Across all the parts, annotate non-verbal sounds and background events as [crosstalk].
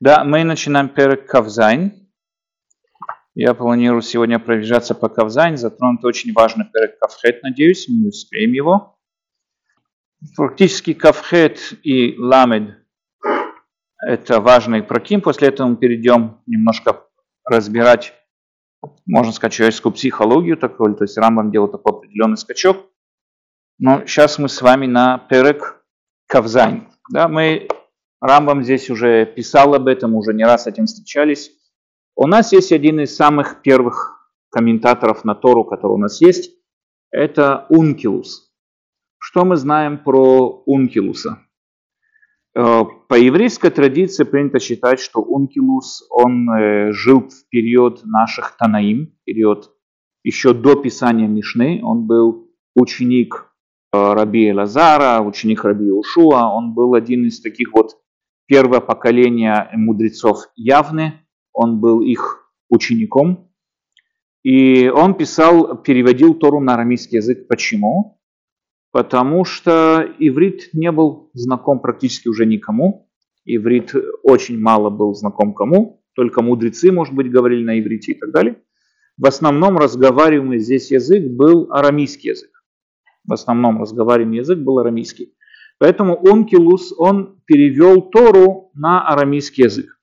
Да, мы начинаем פרק כ״ז. Я планирую сегодня пробежаться по כ״ז, затронуть очень важный פרק כ״ח, надеюсь, мы успеем его. Практически Кавхет и Ламед – это важный פרקים. После этого мы перейдем немножко разбирать, можно сказать, человеческую психологию, такой, то есть Рамбам делал такой определенный скачок. Но сейчас мы с вами на פרק Кавзайн. Да, мы Рамбам здесь уже писал об этом, уже не раз с этим встречались. У нас есть один из самых первых комментаторов на Тору, который у нас есть. Это Ункилус. Что мы знаем про Ункилуса? Э, по еврейской традиции принято считать, что Ункилус, он э, жил в период наших Танаим, период еще до писания Мишны. Он был ученик э, Раби Лазара, ученик Раби Ушуа. Он был один из таких вот первое поколение мудрецов Явны, он был их учеником, и он писал, переводил Тору на арамейский язык. Почему? Потому что иврит не был знаком практически уже никому. Иврит очень мало был знаком кому, только мудрецы, может быть, говорили на иврите и так далее. В основном разговариваемый здесь язык был арамейский язык. В основном разговариваемый язык был арамейский. Поэтому Онкилус, он перевел Тору на арамейский язык.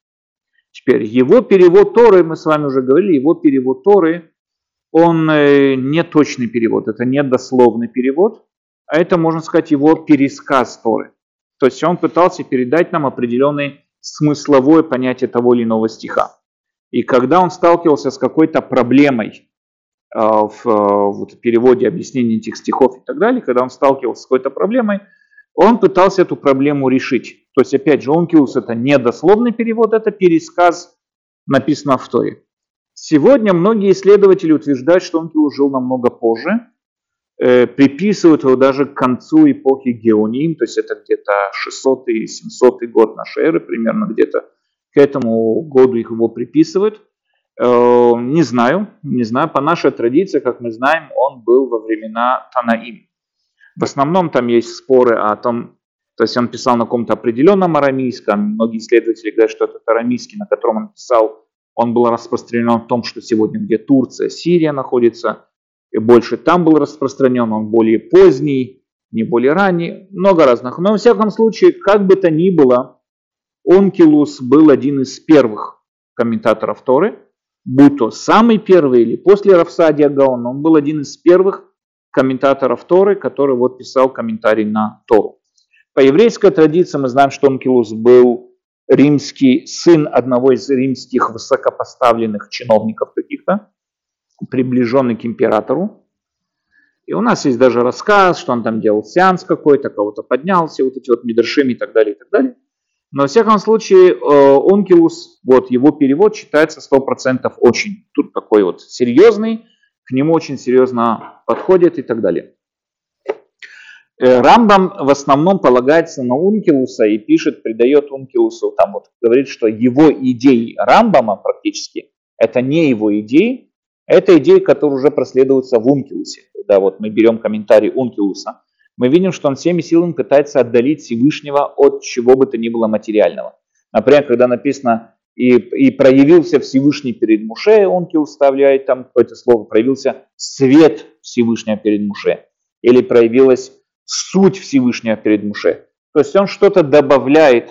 Теперь его перевод Торы, мы с вами уже говорили, его перевод Торы, он э, не точный перевод, это не дословный перевод, а это, можно сказать, его пересказ Торы. То есть он пытался передать нам определенное смысловое понятие того или иного стиха. И когда он сталкивался с какой-то проблемой э, в, э, в переводе, объяснении этих стихов и так далее, когда он сталкивался с какой-то проблемой, он пытался эту проблему решить. То есть, опять же, онкилус это не дословный перевод, это пересказ, написано в Торе. Сегодня многие исследователи утверждают, что онкилус жил намного позже, э, приписывают его даже к концу эпохи Геоним, то есть это где-то 600-700 год нашей эры, примерно где-то к этому году их его приписывают. Э, не знаю, не знаю, по нашей традиции, как мы знаем, он был во времена Танаим. В основном там есть споры о том, то есть он писал на каком-то определенном арамейском, многие исследователи говорят, что этот арамейский, на котором он писал, он был распространен в том, что сегодня где Турция, Сирия находится, и больше там был распространен, он более поздний, не более ранний, много разных. Но во всяком случае, как бы то ни было, Онкилус был один из первых комментаторов Торы, будь то самый первый или после Рафсадия Гаона, он был один из первых комментаторов Торы, который вот писал комментарий на Тору. По еврейской традиции мы знаем, что Онкилус был римский сын одного из римских высокопоставленных чиновников каких-то, приближенный к императору. И у нас есть даже рассказ, что он там делал сеанс какой-то, кого-то поднялся, вот эти вот мидршими и так далее, и так далее. Но, во всяком случае, э, Онкилус, вот его перевод считается 100% очень, тут такой вот серьезный, к нему очень серьезно подходит и так далее. Э, Рамбам в основном полагается на Ункилуса и пишет, придает Ункилусу, там вот говорит, что его идеи Рамбама практически, это не его идеи, это идеи, которые уже проследуются в Ункилусе. Когда вот мы берем комментарий Ункилуса, мы видим, что он всеми силами пытается отдалить Всевышнего от чего бы то ни было материального. Например, когда написано и, и проявился Всевышний перед Муше, он вставляет там какое-то слово, проявился свет Всевышнего перед Муше, или проявилась суть Всевышнего перед Муше. То есть он что-то добавляет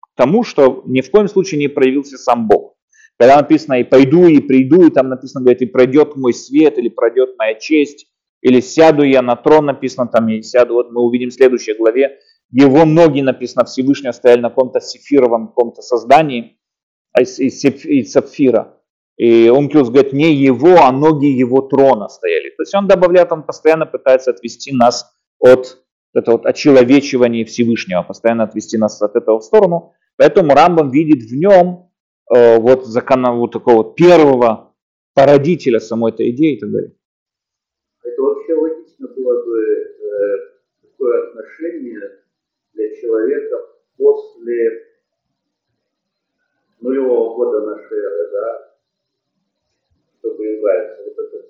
к тому, что ни в коем случае не проявился сам Бог. Когда написано «и пойду, и приду», и там написано, говорит, «и пройдет мой свет», или «пройдет моя честь», или «сяду я на трон», написано там, и «сяду», вот мы увидим в следующей главе, его ноги, написано, Всевышнего стояли на каком-то сефировом каком-то создании, из, из, из сапфира. И Умкиус говорит, не его, а ноги его трона стояли. То есть он добавляет, он постоянно пытается отвести нас от этого вот очеловечивания Всевышнего, постоянно отвести нас от этого в сторону. Поэтому Рамбам видит в нем э, вот закона вот такого первого породителя самой этой идеи и так далее. Это вообще логично было бы э, такое отношение для человека после нулевого года нашей эры, да, чтобы избавиться от этого.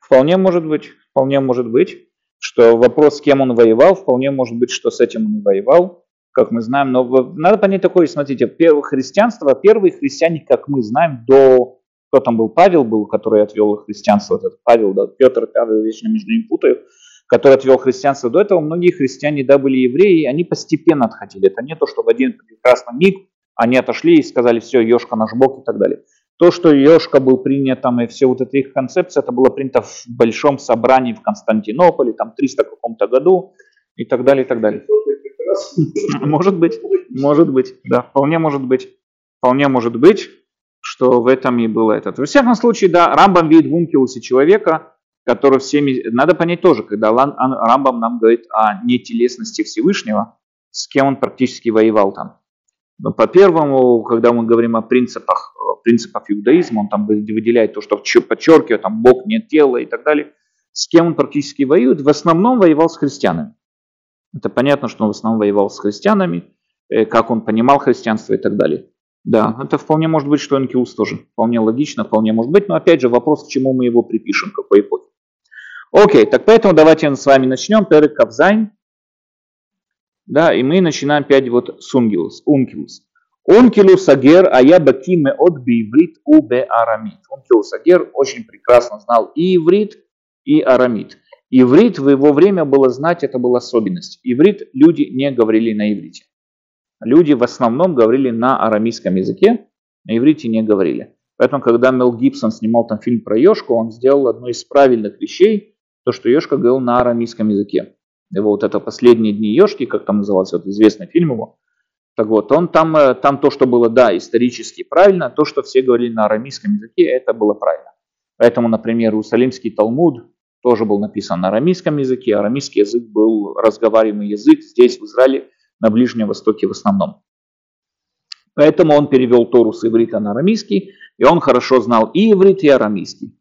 Вполне может быть, вполне может быть, что вопрос, с кем он воевал, вполне может быть, что с этим он воевал. как мы знаем, но надо понять такое, смотрите, первое христианство, первые христиане, как мы знаем, до, кто там был, Павел был, который отвел христианство, этот Павел, да, Петр, Павел, вечно между ними путаю, который отвел христианство до этого, многие христиане, да, были евреи, они постепенно отходили. Это не то, что в один прекрасный миг они отошли и сказали, все, Ешка наш Бог и так далее. То, что Ешка был принят, там, и все вот эти их концепции, это было принято в большом собрании в Константинополе, там, 300 каком-то году, и так далее, и так далее. Может быть, может быть, да, вполне может быть. Вполне может быть, что в этом и было это. Во всяком случае, да, Рамбам видит в Ункиусе человека, который всеми... Надо понять тоже, когда Рамбам нам говорит о нетелесности Всевышнего, с кем он практически воевал там. По первому, когда мы говорим о принципах, принципах иудаизма, он там выделяет то, что подчеркивает, там Бог нет тела и так далее. С кем он практически воюет? В основном воевал с христианами. Это понятно, что он в основном воевал с христианами, э, как он понимал христианство и так далее. Да, это вполне может быть, что Ункилус тоже. Вполне логично, вполне может быть. Но опять же вопрос, к чему мы его припишем, к какой эпохе. Окей, так поэтому давайте с вами начнем. פרק כ״ז. Да, и мы начинаем опять вот с Ункилус. Ункилус. אונקלוס הגר היה בקי מאוד בעברית ובארמית. Ункилус הגר очень прекрасно знал и иврит, и арамит. Иврит в его время было знать, это была особенность. Иврит люди не говорили на иврите. Люди в основном говорили на арамейском языке, на иврите не говорили. Поэтому, когда Мел Гибсон снимал там фильм про Ешку, он сделал одно из правильных вещей, то, что Ешка говорил на арамейском языке. Его вот это «Последние дни Ешки», как там назывался, вот известный фильм его, так вот, он там, э, там то, что было, да, исторически правильно, то, что все говорили на арамейском языке, это было правильно. Поэтому, например, Иерусалимский Талмуд, тоже был написан на арамейском языке. Арамейский язык был разговариваемый язык здесь, в Израиле, на Ближнем Востоке в основном. Поэтому он перевел Тору с иврита на арамейский, и он хорошо знал и иврит, и арамейский.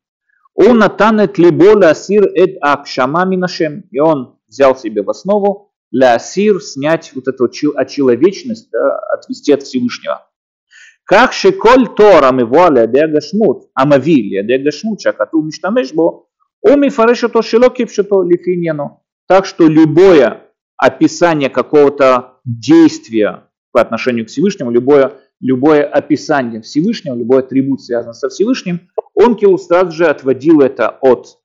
Он натанет либо асир эд акшама минашем. И он взял себе в основу ля асир снять вот эту очеловечность, да, отвести от Всевышнего. Как шеколь Тора мивуаля дегашмут, амавилия дегашмут, шакату миштамеш бо, он мифарешето шилоки пшето лифиньяну. Так что любое описание какого-то действия по отношению к Всевышнему, любое, любое описание Всевышнего, любой атрибут, связанный со Всевышним, он Киус сразу же отводил это от,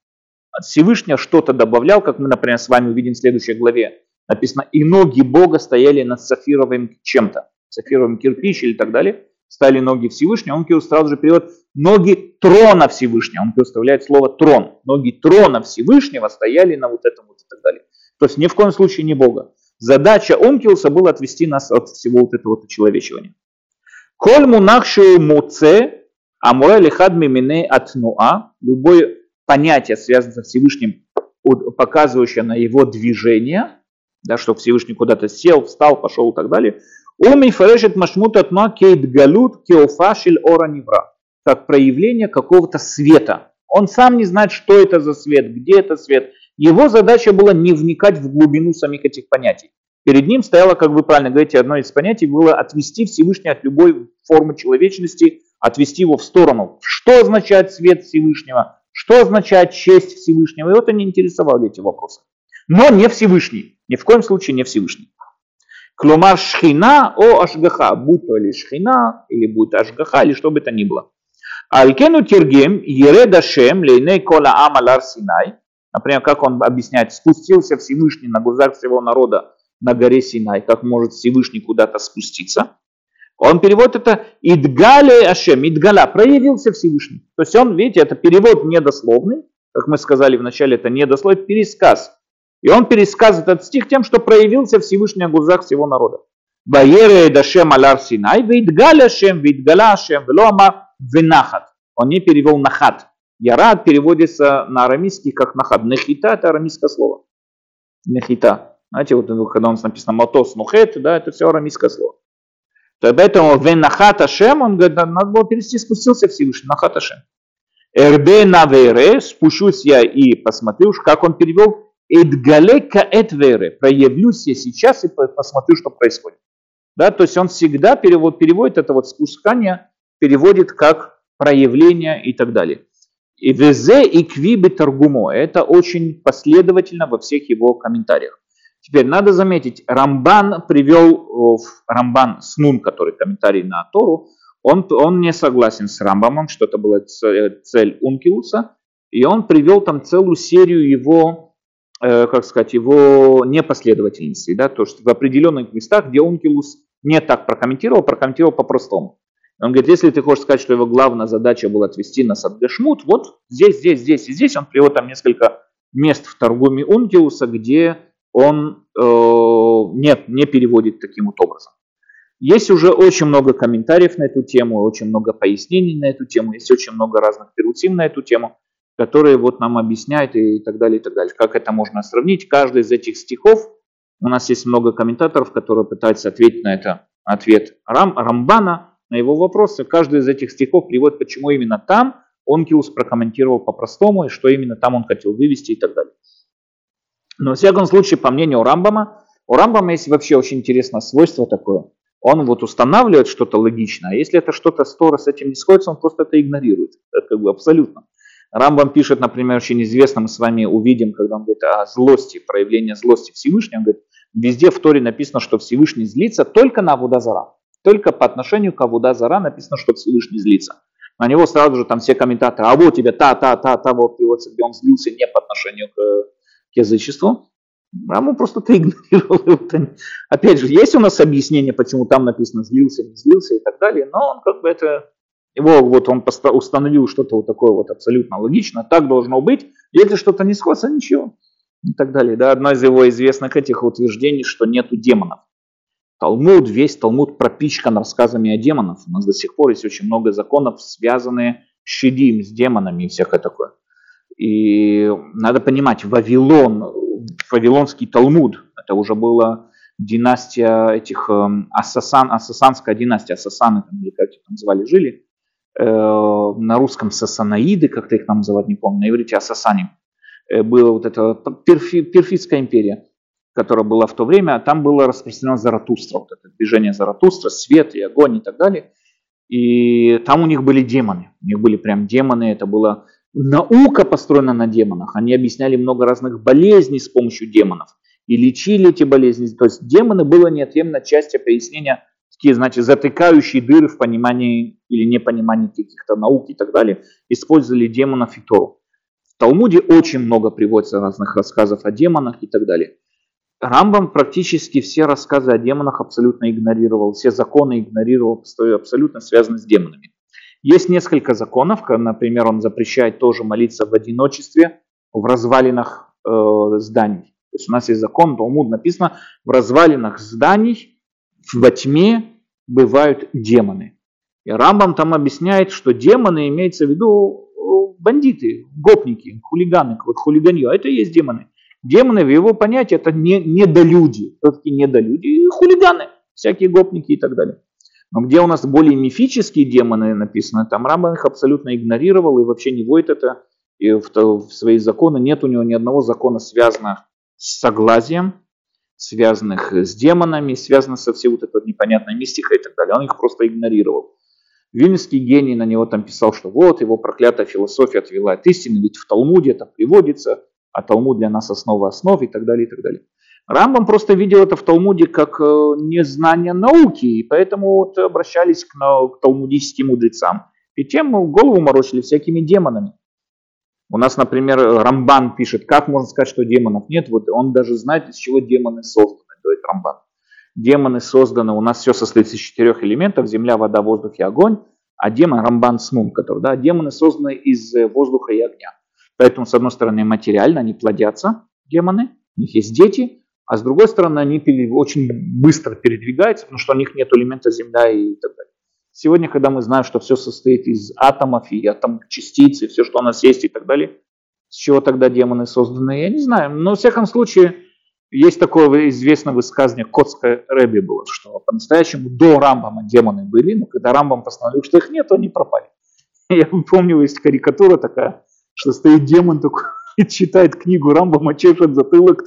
от Всевышнего, что-то добавлял, как мы, например, с вами увидим в следующей главе. Написано, и ноги Бога стояли над сафировым чем-то, сафировым кирпич или так далее стали ноги Всевышнего, он Киус сразу же переводит ноги трона Всевышнего. Он представляет слово трон. Ноги трона Всевышнего стояли на вот этом вот и так далее. То есть ни в коем случае не Бога. Задача Онкиуса была отвести нас от всего вот этого вот очеловечивания. Коль мунахшу муце, амуэ лихад мимине атнуа, любое понятие, связанное со Всевышним, показывающее на его движение, да, что Всевышний куда-то сел, встал, пошел и так далее, он мифарешет машмут атма кейт галут кеофашиль ора невра. Как проявление какого-то света. Он сам не знает, что это за свет, где это свет. Его задача была не вникать в глубину самих этих понятий. Перед ним стояло, как вы правильно говорите, одно из понятий было отвести Всевышний от любой формы человечности, отвести его в сторону. Что означает свет Всевышнего? Что означает честь Всевышнего? И вот они интересовали эти вопросы. Но не Всевышний. Ни в коем случае не Всевышний. Клумар шхина о ашгаха, будь то или шхина, или будет ашгаха, или что бы это ни было. Алькену тергем ереда шем лейней кола амалар синай. Например, как он объясняет, спустился Всевышний на глазах всего народа на горе Синай, как может Всевышний куда-то спуститься. Он переводит это «Идгале Ашем», «Идгала», проявился Всевышний. То есть он, видите, это перевод недословный, как мы сказали вначале, это недословный пересказ и он пересказывает этот стих тем, что проявился Всевышний в глазах всего народа. Ваере дашем алар синай, видгаля шем, видгаля шем, велома винахат. Он не перевел нахат. Ярад переводится на арамейский как нахат. Нехита это арамейское слово. Нехита. Знаете, вот когда у нас написано мотос нухет, да, это все арамейское слово. Поэтому венахат ашем, он говорит, надо было перевести, спустился Всевышний, нахат ашем. Эрбе навере, спущусь я и посмотрю, как он перевел, Эдгалека этверы, проявлюсь я сейчас и посмотрю, что происходит. Да, то есть он всегда перевод, переводит это вот спускание, переводит как проявление и так далее. И везе и квиби торгумо. Это очень последовательно во всех его комментариях. Теперь надо заметить, Рамбан привел, Рамбан Снун, который комментарий на Тору, он, он не согласен с Рамбамом, что это была цель Ункилуса, и он привел там целую серию его, э, как сказать, его непоследовательностей, да, то, что в определенных местах, где Ункилус не так прокомментировал, прокомментировал по-простому. Он говорит, если ты хочешь сказать, что его главная задача была отвести нас от Гашмут, вот здесь, здесь, здесь и здесь, он привел там несколько мест в торгуме Ункилуса, где он э, не, не переводит таким вот образом. Есть уже очень много комментариев на эту тему, очень много пояснений на эту тему, есть очень много разных перутим на эту тему, которые вот нам объясняют и так далее, и так далее. Как это можно сравнить? Каждый из этих стихов, у нас есть много комментаторов, которые пытаются ответить на это. Ответ Рам, Рамбана на его вопросы. Каждый из этих стихов приводит, почему именно там Онкиус прокомментировал по-простому, и что именно там он хотел вывести и так далее. Но, во всяком случае, по мнению Рамбама, у Рамбама есть вообще очень интересное свойство такое. Он вот устанавливает что-то логичное, а если это что-то стора с этим не сходится, он просто это игнорирует. Это как бы абсолютно. Рамбам пишет, например, очень известно, мы с вами увидим, когда он говорит о злости, проявлении злости Всевышнего, он говорит, везде в Торе написано, что Всевышний злится только на Авудазара. Только по отношению к Авудазара написано, что Всевышний злится. На него сразу же там все комментаторы, а вот тебе та-та-та-та, вот приводится, где он злился не по отношению к язычеству. Раму просто ты [laughs] игнорировал. Опять же, есть у нас объяснение, почему там написано злился, не злился и так далее, но он как бы это, его вот он установил что-то вот такое вот абсолютно логично, так должно быть, если что-то не сходится, ничего. И так далее. Да, одно из его известных этих утверждений, что нету демонов. Талмуд, весь Талмуд пропичкан рассказами о демонах. У нас до сих пор есть очень много законов, связанные с щадим, с демонами и всякое такое. И надо понимать, Вавилон, Вавилонский Талмуд, это уже была династия этих эм, Ассасан, Ассасанская династия, Ассасаны, или как их там звали, жили. Э, на русском Сасанаиды, как-то их там называть, не помню, на иврите Ассасани. Э, была вот эта перфи, перфидская империя, которая была в то время, а там было распространено Заратустра, вот это движение Заратустра, свет и огонь и так далее. И там у них были демоны, у них были прям демоны, это было Наука построена на демонах. Они объясняли много разных болезней с помощью демонов и лечили эти болезни. То есть демоны было неотъемлемой частью пояснения, такие, значит, затыкающие дыры в понимании или непонимании каких-то наук и так далее. Использовали демонов и Тору. В Талмуде очень много приводится разных рассказов о демонах и так далее. Рамбам практически все рассказы о демонах абсолютно игнорировал, все законы игнорировал, абсолютно связаны с демонами. Есть несколько законов, например, он запрещает тоже молиться в одиночестве в развалинах э, зданий. То есть у нас есть закон, Талмуд написано, в развалинах зданий во тьме бывают демоны. И Рамбам там объясняет, что демоны имеется в виду э, бандиты, гопники, хулиганы, вот хулиганье, а это и есть демоны. Демоны в его понятии это не недолюди, кто такие недолюди, хулиганы, всякие гопники и так далее. Но где у нас более мифические демоны написаны, там Рамбан их абсолютно игнорировал и вообще не вводит это и в, в свои законы. Нет у него ни одного закона, связанного с согласием, связанных с демонами, связанных со всей вот этой непонятной мистикой и так далее. Он их просто игнорировал. Вильнский гений на него там писал, что вот его проклятая философия отвела от истины, ведь в Талмуде это приводится, а Талмуд для нас основа основ и так далее, и так далее. Рамбам просто видел это в Талмуде как э, незнание науки, и поэтому вот обращались к, к талмудическим мудрецам. И тем голову морочили всякими демонами. У нас, например, Рамбан пишет, как можно сказать, что демонов нет. Вот он даже знает, из чего демоны созданы, говорит Рамбан. Демоны созданы, у нас все состоит из четырех элементов, земля, вода, воздух и огонь. А демон, Рамбан Смум, который, да, демоны созданы из э, воздуха и огня. Поэтому, с одной стороны, материально они плодятся, демоны, у них есть дети, а с другой стороны они очень быстро передвигаются, потому что у них нет элемента Земля и так далее. Сегодня, когда мы знаем, что все состоит из атомов и атом частиц, и все, что у нас есть и так далее, с чего тогда демоны созданы, я не знаю. Но, во всяком случае, есть такое известное высказывание Котское Рэби было, что по-настоящему до Рамбама демоны были, но когда Рамбам постановил, что их нет, они пропали. [laughs] Я помню, есть карикатура такая, что стоит демон такой и [laughs] читает книгу Рамбама, чешет затылок,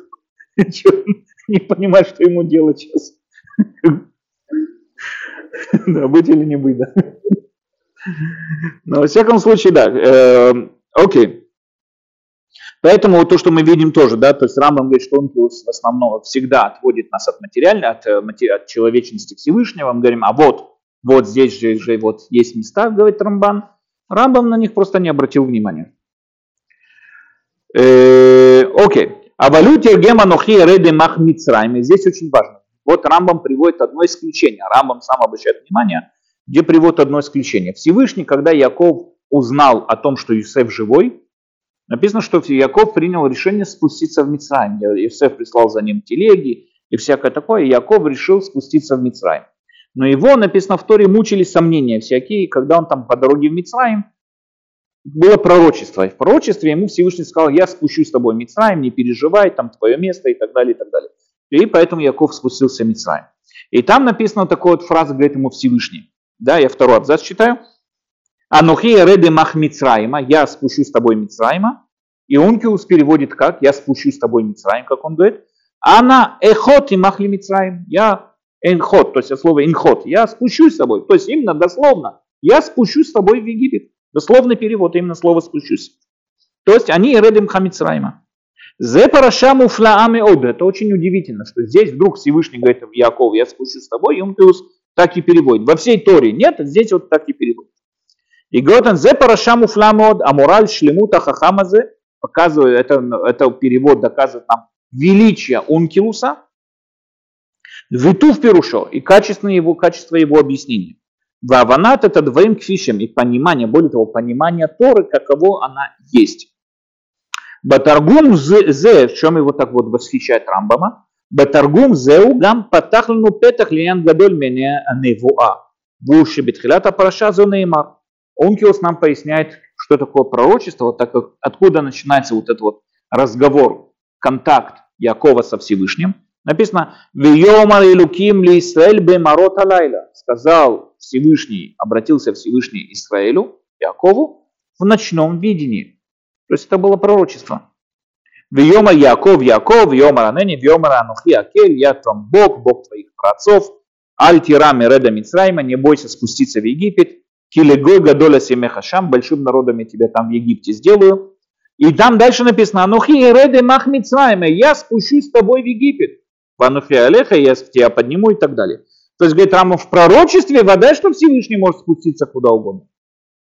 не понимает, что ему делать сейчас. Да, быть или не быть, да. Но во всяком случае, да. Эм, окей. Поэтому то, что мы видим тоже, да, то есть Рамбам говорит, что он в основном всегда отводит нас от материальной, от, э, от человечности Всевышнего. Мы говорим, а вот, вот здесь же, же вот есть места, говорит Рамбан. Рамбам на них просто не обратил внимания. Э, окей. А валюте геманохи реды мах Здесь очень важно. Вот Рамбам приводит одно исключение. Рамбам сам обращает внимание, где приводит одно исключение. Всевышний, когда Яков узнал о том, что Юсеф живой, написано, что Яков принял решение спуститься в Мицраим. Юсеф прислал за ним телеги и всякое такое, и Яков решил спуститься в Мицраим. Но его, написано в Торе, мучили сомнения всякие, когда он там по дороге в Мицраим, было пророчество. И в пророчестве ему Всевышний сказал, я спущусь с тобой в Мицраим, не переживай, там твое место и так далее, и так далее. И поэтому Яков спустился в Мицраим. И там написана такая вот фраза, говорит ему Всевышний. Да, я второй абзац читаю. Анухи реды мах Мицраима, я спущусь с тобой Мицраима. И Ункиус переводит как, я спущусь с тобой Мицраим, как он говорит. Она эхот и махли Мицраим, я энхот, то есть слово инхот, я спущусь с тобой. То есть именно дословно, я спущусь с тобой в Египет. Дословный перевод, именно слово спущусь. То есть они редем хамицраима. Зе параша муфлаами од. Это очень удивительно, что здесь вдруг Всевышний говорит Яков, я спущусь с тобой, и плюс так и переводит. Во всей Торе нет, а здесь вот так и переводит. И говорит он, зе параша муфламод, а мораль шлемута хахамазе, показывает, это, это перевод доказывает нам величие Ункилуса, Витув Перушо и качество его, качество его объяснения. Ваванат это двоим кфишем и понимание, более того, понимание Торы, каково она есть. Батаргум зе, в чем его так вот восхищает Рамбама, Батаргум зеу гам патахлину петах лиян гадоль мене невуа. Буши битхилата параша зонеймар. Онкиос нам поясняет, что такое пророчество, так как откуда начинается вот этот вот разговор, контакт Якова со Всевышним. Написано, «Вьомар илуким ли Исраэль бемарот алайла». Сказал Всевышний, обратился Всевышний Израилю, Якову, в ночном видении. То есть это было пророчество. Вьома Яков, Яков, Вьома Ранени, Вьома Анухи Акель, я там Бог, Бог твоих праотцов, Аль Тирам Реда Мицрайма, не бойся спуститься в Египет, Килего Гадоля Семехашам, большим народом я тебя там в Египте сделаю. И там дальше написано, Анухи Реде Мах Мицрайма, я спущусь с тобой в Египет. Ванухи Алеха, я тебя подниму и так далее. То есть, говорит Рама, в пророчестве вода, что Всевышний может спуститься куда угодно.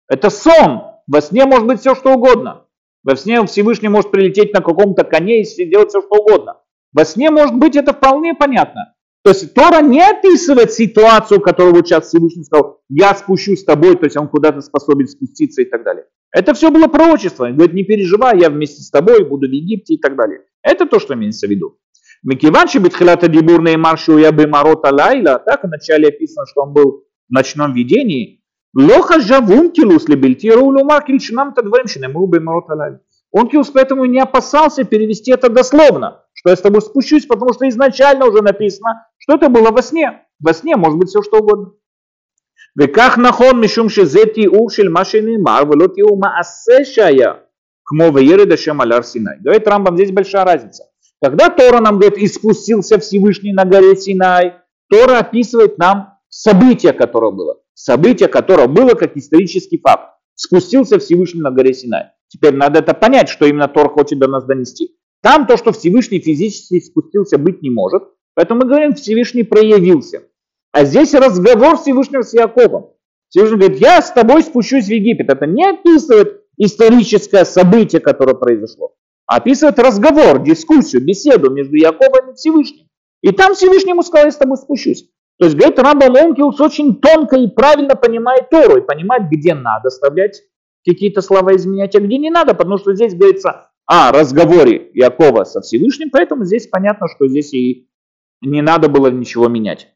Это сон. Во сне может быть все, что угодно. Во сне Всевышний может прилететь на каком-то коне и делать все, что угодно. Во сне может быть это вполне понятно. То есть Тора не описывает ситуацию, которую вот сейчас Всевышний сказал, я спущусь с тобой, то есть он куда-то способен спуститься и так далее. Это все было пророчество. Он говорит, не переживай, я вместе с тобой буду в Египте и так далее. Это то, что имеется в виду. Микиван Битхилата Дибурный Маршу я бы Марота Лайла, так вначале описано, что он был в ночном видении. Лоха Жавункилус Лебельтиру Улюмакиль Шинам-то дворим Шинему бы Марота Лайла. Онкилус поэтому не опасался перевести это дословно, что я с тобой спущусь, потому что изначально уже написано, что это было во сне. Во сне может быть все что угодно. וכך נכון משום שזה תיאור של מה שנאמר ולא תיאור מעשה שהיה כמו וירד השם על הר סיני. Говорит Рамбам, здесь большая разница. Когда Тора нам говорит, и спустился Всевышний на горе Синай, Тора описывает нам событие, которое было. Событие, которое было как исторический факт. Спустился Всевышний на горе Синай. Теперь надо это понять, что именно Тор хочет до нас донести. Там то, что Всевышний физически спустился, быть не может. Поэтому мы говорим, Всевышний проявился. А здесь разговор Всевышнего с Яковом. Всевышний говорит, я с тобой спущусь в Египет. Это не описывает историческое событие, которое произошло описывает разговор, дискуссию, беседу между Яковом и Всевышним. И там Всевышний ему сказал, я с тобой спущусь. То есть, говорит, Рамбам Онкиус очень тонко и правильно понимает Тору и понимает, где надо вставлять какие-то слова изменять, а где не надо, потому что здесь говорится о разговоре Якова со Всевышним, поэтому здесь понятно, что здесь и не надо было ничего менять.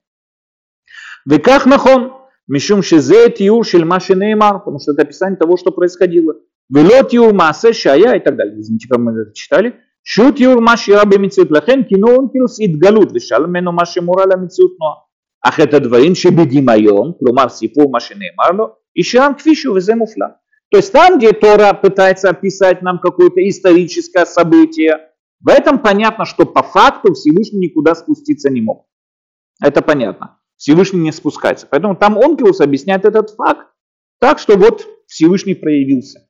Веках нахон, мишум шизе тиур шельмаши неймар, потому что это описание того, что происходило. ולא תיאור מעשה שהיה и так далее. извините, как мы это читали. שהוא תיאור מה שאירע במציאות. לכן כינון כינוס התגלות ושאל ממנו מה שמורה למציאות נועה. אך את הדברים שבדמיון, כלומר סיפור מה שנאמר לו, ищерам כפי שהוא וזה муфла. То есть там, где Тора пытается описать нам какое-то историческое событие, в этом понятно, что по факту Всевышний никуда спуститься не мог. Это понятно. Всевышний не спускается. Поэтому там Онкиус объясняет этот факт так, что вот Всевышний проявился.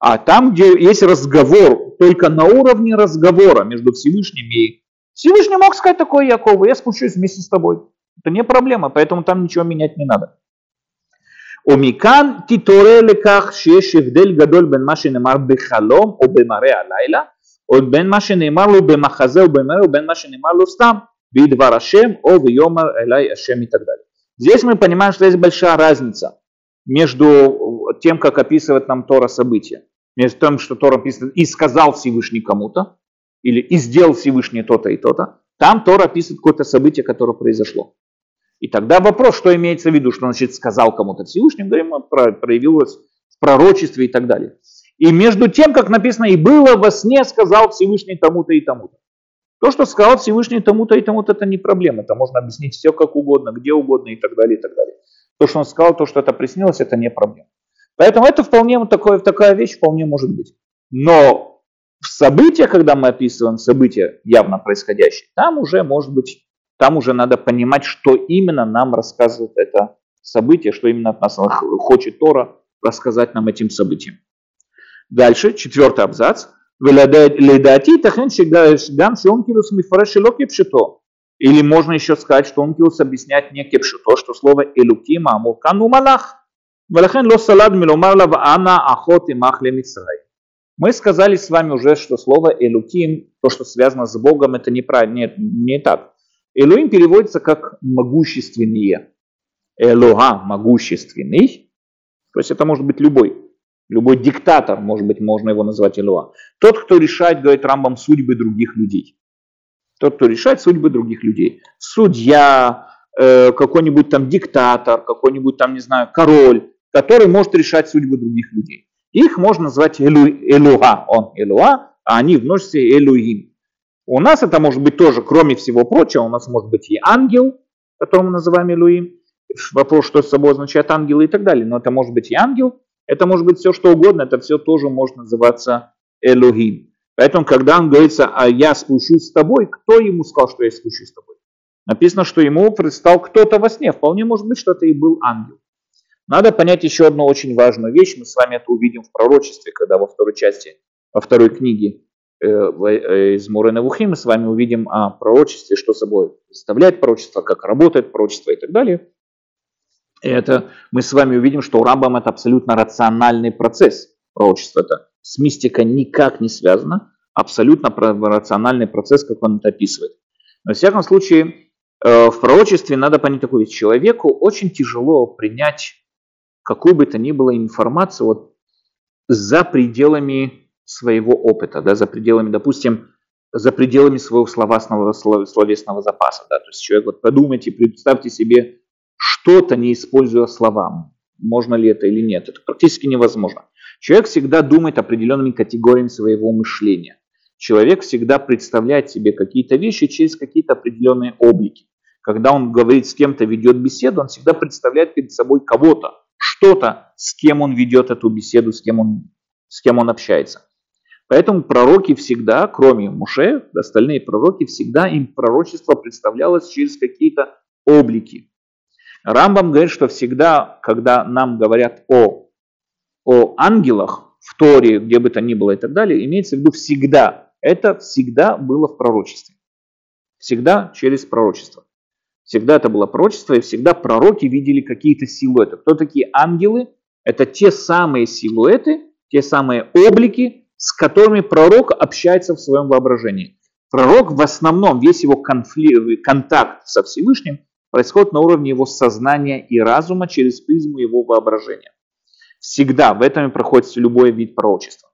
А там, где есть разговор, только на уровне разговора между Всевышним и... Всевышний мог сказать такое Якову, я спущусь вместе с тобой. Это не проблема, поэтому там ничего менять не надо. Умикан титоре леках шеш евдель гадоль бен маши немар бехалом о бемаре алайла, о бен маши немар лу бемахазе о бемаре, о бен маши немар лу стам, бидвар ашем о виомар элай ашем и так далее. Здесь мы понимаем, что есть большая разница между тем, как описывает нам Тора события. Между тем, что Тора описывает «и сказал Всевышний кому-то», или «и сделал Всевышний то-то и то-то», там Тора описывает какое-то событие, которое произошло. И тогда вопрос, что имеется в виду, что значит сказал кому-то Всевышний, говорим, проявилось в пророчестве и так далее. И между тем, как написано, и было во сне, сказал Всевышний тому-то и тому-то. То, что сказал Всевышний тому-то и тому-то, это не проблема. Это можно объяснить все как угодно, где угодно и так далее, и так далее. То, что он сказал, то, что это приснилось, это не проблема. Поэтому это вполне такое, такая вещь вполне может быть. Но в событиях, когда мы описываем события явно происходящие, там уже может быть, там уже надо понимать, что именно нам рассказывает это событие, что именно от нас хочет Тора рассказать нам этим событием. Дальше, четвертый абзац. Или можно еще сказать, что он объясняет не кепшито, а что слово элюкима амуркану малах Валяхен ло салад миломарлав ана ахот и махле мисрай. Мы сказали с вами уже, что слово «элуким», то, что связано с Богом, это неправильно, нет, не так. «Элуим» переводится как «могущественные». Элуа – «могущественный». То есть это может быть любой. Любой диктатор, может быть, можно его назвать Элуа. Тот, кто решает, говорит Рамбам, судьбы других людей. Тот, кто решает судьбы других людей. Судья, э, какой-нибудь там диктатор, какой-нибудь там, не знаю, король который может решать судьбы других людей. Их можно назвать Элу, Элуа, он Элуа, а они в множестве Элуим. У нас это может быть тоже, кроме всего прочего, у нас может быть и ангел, которого мы называем Элуим. Вопрос, что с собой означает ангел и так далее. Но это может быть и ангел, это может быть все что угодно, это все тоже может называться Элохим. Поэтому, когда он говорится, а я спущусь с тобой, кто ему сказал, что я спущусь с тобой? Написано, что ему предстал кто-то во сне. Вполне может быть, что это и был ангел. Надо понять еще одну очень важную вещь. Мы с вами это увидим в пророчестве, когда во второй части, во второй книге э, э, из Мурена Вухи мы с вами увидим о пророчестве, что собой представляет пророчество, как работает пророчество и так далее. И это мы с вами увидим, что у Рамбам это абсолютно рациональный процесс. Пророчество это с мистикой никак не связано. Абсолютно рациональный процесс, как он это описывает. Но, во всяком случае, э, в пророчестве надо понять такую вещь. Человеку очень тяжело принять какую бы то ни было информацию вот за пределами своего опыта, да, за пределами, допустим, за пределами своего словесного, словесного запаса. Да. То есть человек, вот подумайте, представьте себе что-то, не используя слова. Можно ли это или нет? Это практически невозможно. Человек всегда думает определенными категориями своего мышления. Человек всегда представляет себе какие-то вещи через какие-то определенные облики. Когда он говорит с кем-то, ведет беседу, он всегда представляет перед собой кого-то, что-то, с кем он ведет эту беседу, с кем он, с кем он общается. Поэтому пророки всегда, кроме Муше, остальные пророки, всегда им пророчество представлялось через какие-то облики. Рамбам говорит, что всегда, когда нам говорят о, о ангелах, в Торе, где бы то ни было и так далее, имеется в виду всегда. Это всегда было в пророчестве. Всегда через пророчество. Всегда это было пророчество, и всегда пророки видели какие-то силуэты. Кто такие ангелы? Это те самые силуэты, те самые облики, с которыми пророк общается в своем воображении. Пророк в основном, весь его конфликт, контакт со Всевышним происходит на уровне его сознания и разума через призму его воображения. Всегда в этом и проходит любой вид пророчества.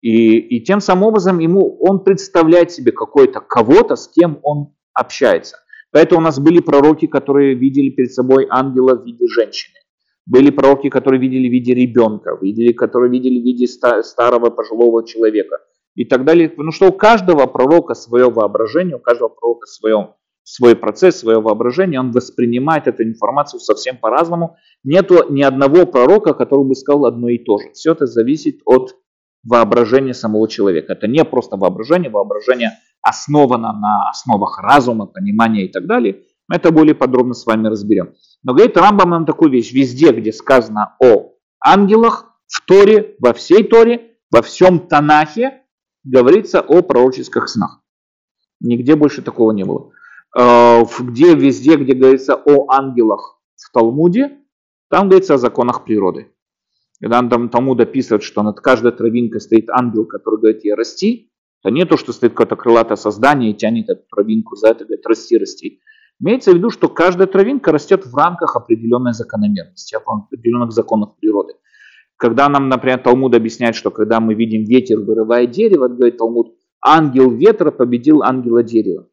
И, и тем самым образом ему, он представляет себе какой-то кого-то, с кем он общается. Поэтому у нас были пророки, которые видели перед собой ангела в виде женщины. Были пророки, которые видели в виде ребенка, видели, которые видели в виде старого пожилого человека и так далее. Ну что у каждого пророка свое воображение, у каждого пророка свое свой процесс, свое воображение, он воспринимает эту информацию совсем по-разному. Нету ни одного пророка, который бы сказал одно и то же. Все это зависит от воображения самого человека. Это не просто воображение, воображение основано на основах разума, понимания и так далее. Мы это более подробно с вами разберем. Но говорит Рамбам нам такую вещь. Везде, где сказано о ангелах, в Торе, во всей Торе, во всем Танахе, говорится о пророческих снах. Нигде больше такого не было. Э, где везде, где говорится о ангелах в Талмуде, там говорится о законах природы. Когда там Талмуд описывает, что над каждой травинкой стоит ангел, который говорит ей расти, это не то, что стоит какое-то крылатое создание и тянет эту травинку за это, говорит расти, расти. Имеется в виду, что каждая травинка растет в рамках определенной закономерности, определенных законов природы. Когда нам, например, Талмуд объясняет, что когда мы видим ветер, вырывая дерево, говорит Талмуд, ангел ветра победил ангела дерева.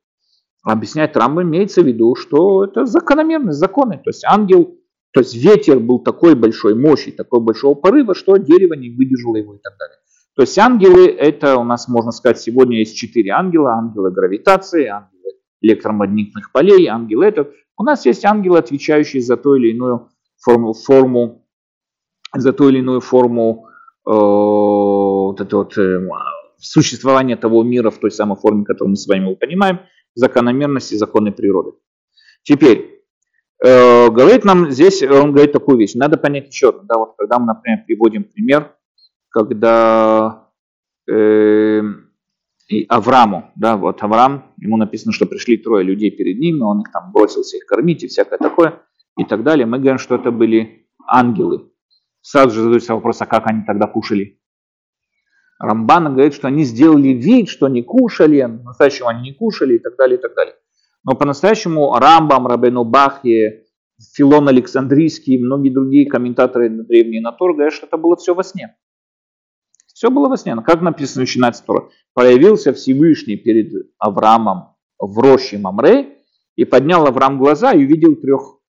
Объясняет Рамба, имеется в виду, что это закономерность, законы. То есть ангел, то есть ветер был такой большой мощи, такой большого порыва, что дерево не выдержало его и так далее. То есть ангелы, это у нас, можно сказать, сегодня есть четыре ангела. Ангелы гравитации, ангелы электромагнитных полей, ангелы этот. У нас есть ангелы, отвечающие за ту или иную форму, форму за ту или иную форму э, вот э, существования того мира в той самой форме, которую мы с вами понимаем, закономерности, законы природы. Теперь, э, говорит нам здесь, он говорит такую вещь, надо понять еще да, вот когда мы, например, приводим пример, когда э, Аврааму, да, вот Авраам, ему написано, что пришли трое людей перед ним, но он их там бросился их кормить и всякое такое, и так далее. Мы говорим, что это были ангелы, Сразу же задается вопрос, а как они тогда кушали? Рамбан говорит, что они сделали вид, что не кушали, по-настоящему они не кушали и так далее, и так далее. Но по-настоящему Рамбам, Рабену Бахи, Филон Александрийский и многие другие комментаторы древние Натор говорят, что это было все во сне. Все было во сне. Но как написано, начинается Тора? Появился Всевышний перед Авраамом в роще Мамре и поднял Авраам глаза и увидел трех.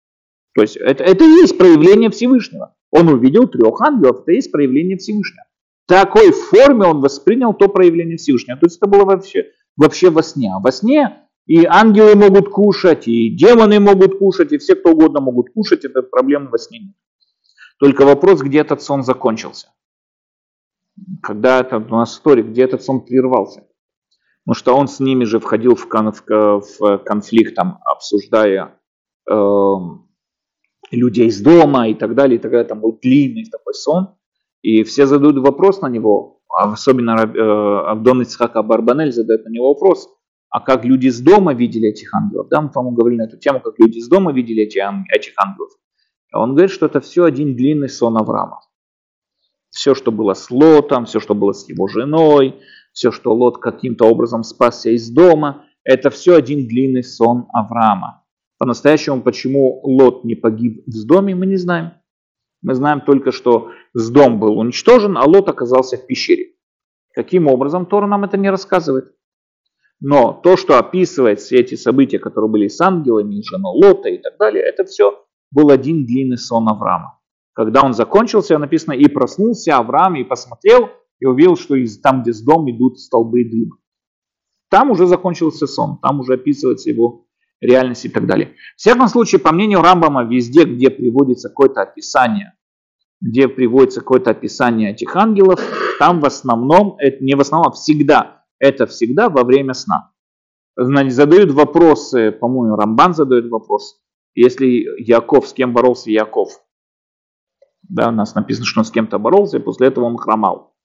То есть это, это и есть проявление Всевышнего. Он увидел трех ангелов, это есть проявление Всевышнего. В такой форме он воспринял то проявление Всевышнего. То есть это было вообще, вообще во сне. А во сне и ангелы могут кушать, и демоны могут кушать, и все кто угодно могут кушать, это проблема во сне нет. Только вопрос, где этот сон закончился. Когда это у нас история, где этот сон прервался. Потому что он с ними же входил в, кон, в конфликт, там, обсуждая э, людей из дома и так далее, и так далее. Там был длинный такой сон. И все задают вопрос на него, особенно э, Абдон Ицхака Барбанель задает на него вопрос, а как люди из дома видели этих ангелов? Да, мы, по-моему, говорили на эту тему, как люди из дома видели эти, этих ангелов. Он говорит, что это все один длинный сон Авраама. Все, что было с Лотом, все, что было с его женой, все, что Лот каким-то образом спасся из дома, это все один длинный сон Авраама. По-настоящему, почему Лот не погиб в доме, мы не знаем. Мы знаем только, что дом был уничтожен, а Лот оказался в пещере. Каким образом, Тора нам это не рассказывает. Но то, что описывает все эти события, которые были с ангелами, женой Лота и так далее, это все был один длинный сон Авраама. Когда он закончился, написано, и проснулся Авраам, и посмотрел, и увидел, что из, там, где с дом идут столбы дыма. Там уже закончился сон, там уже описывается его реальность и так далее. В всяком случае, по мнению Рамбама, везде, где приводится какое-то описание, где приводится какое-то описание этих ангелов, там в основном, это не в основном, а всегда, это всегда во время сна. Значит, задают вопросы, по-моему, Рамбан задает вопрос, если Яков, с кем боролся Яков? Да, у нас написано, что он с кем-то боролся, и после этого он хромал.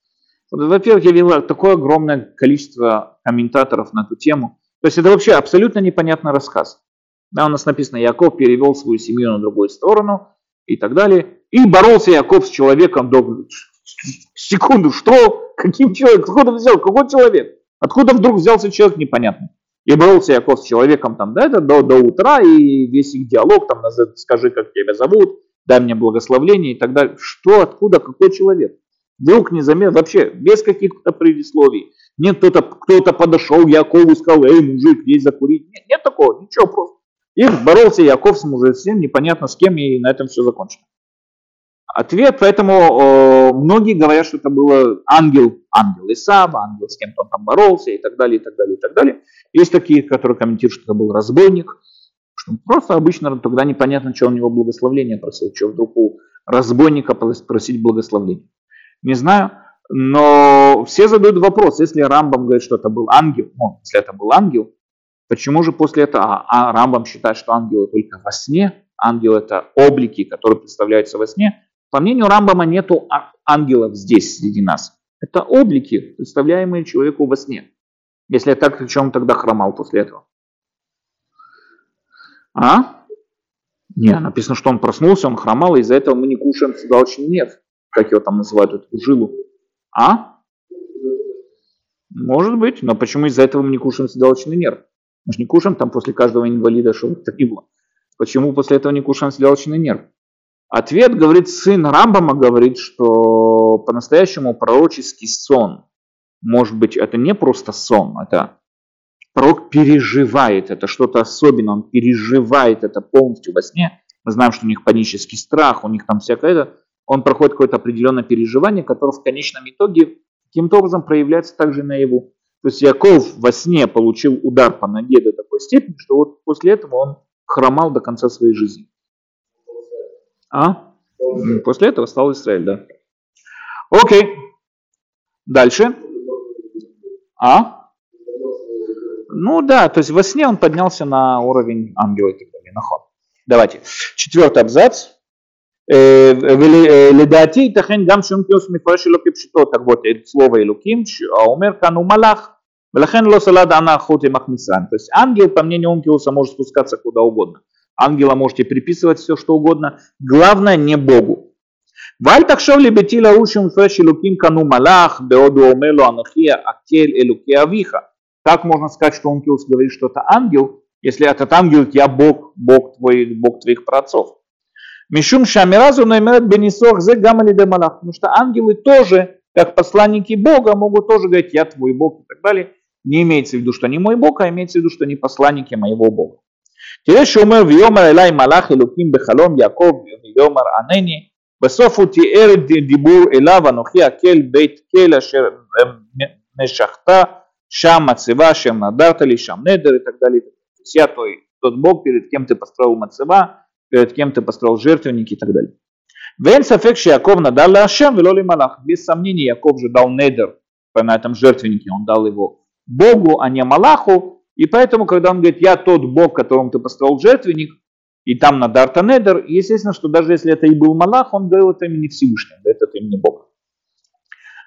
Во-первых, я видел такое огромное количество комментаторов на эту тему. То есть это вообще абсолютно непонятный рассказ. Да, у нас написано, Яков перевел свою семью на другую сторону и так далее. И боролся Яков с человеком до... Секунду, что? Каким человеком? Откуда взял? Какой человек? Откуда вдруг взялся человек, непонятно. И боролся Яков с человеком там, да, это до, до утра, и весь их диалог, там, скажи, как тебя зовут, дай мне благословление и так далее. Что, откуда, какой человек? Вдруг незаметно, вообще, без каких-то предисловий. Нет, кто-то кто подошел Якову и сказал, эй, мужик, есть закурить. Нет, нет такого, ничего просто. И боролся Яков с мужем, непонятно с кем, и на этом все закончено. Ответ, поэтому э, многие говорят, что это был ангел, ангел Исава, ангел с кем-то он там боролся и так далее, и так далее, и так далее. Есть такие, которые комментируют, что это был разбойник, что просто обычно тогда непонятно, что у него благословление просил, что вдруг у разбойника просить благословение. Не знаю. Но все задают вопрос, если Рамбам говорит, что это был ангел, ну, если это был ангел, почему же после этого а, а Рамбам считает, что ангелы только во сне, ангел это облики, которые представляются во сне. По мнению Рамбама нету ангелов здесь среди нас. Это облики, представляемые человеку во сне. Если так, о чем тогда хромал после этого? А? Не, написано, что он проснулся, он хромал, и из-за этого мы не кушаем седалочный нерв. Как его там называют, эту жилу. А? Может быть, но почему из-за этого мы не кушаем седалочный нерв? Мы же не кушаем там после каждого инвалида, что то ни было. Почему после этого не кушаем седалочный нерв? Ответ, говорит сын Рамбама, говорит, что по-настоящему пророческий сон, может быть, это не просто сон, это пророк переживает это, что-то особенное, он переживает это полностью во сне. Мы знаем, что у них панический страх, у них там всякое это. Он проходит какое-то определенное переживание, которое в конечном итоге каким-то образом проявляется также наяву. То есть Яков во сне получил удар по ноге до такой степени, что вот после этого он хромал до конца своей жизни. А? После этого стал Израиль, да. Окей. Дальше. А? Ну да, то есть во сне он поднялся на уровень ангела и так далее, на ход. Давайте. Четвертый абзац. ולדעתי ייתכן גם שאונקיוס מפרש שלו כפשוטו, תגבות את слово אלוקים, האומר כאן הוא מלאך, ולכן לא סלד אנא החוט עם הכניסן. То есть ангел, по мнению Онкиуса, может спускаться куда угодно. Ангела можете приписывать все, что угодно. Главное, не Богу. ואל תחשוב לביתי להוא שמפרש אלוקים כאן הוא מלאך, בעוד הוא אומר לו אנוכי הקל אלוקי אביך. Как можно сказать, что Онкиус говорит, что это ангел, если этот ангел я Бог, Бог твой, Бог твоих праотцов? Мишум шамиразу намерет бенисох зе гамали де малах. Потому что ангелы тоже, как посланники Бога, могут тоже говорить, я твой Бог и так далее. Не имеется в виду, что не мой Бог, а имеется в виду, что не посланники моего Бога. תראה שאומר ויאמר אלי מלאך אלוקים בחלום יעקב ויאמר ענני בסוף הוא תיאר דיבור אליו אנוכי הקל בית כל אשר נשכת שם מצבה שם נדרת לי שם נדר и так далее. Я твой тот Бог, перед кем ты построил мацева, перед кем ты построил жертвенники и так далее. ואין ספק שיעקב נדר להשם ולא למלאך. Без сомнения, Яков же дал недер на этом жертвеннике, он дал его Богу, а не Малаху, и поэтому, когда он говорит, я тот Бог, которому ты поставил жертвенник, и там на Дарта Недер, естественно, что даже если это и был Малах, он говорил это имени Всевышнего, говорит это имени Бога.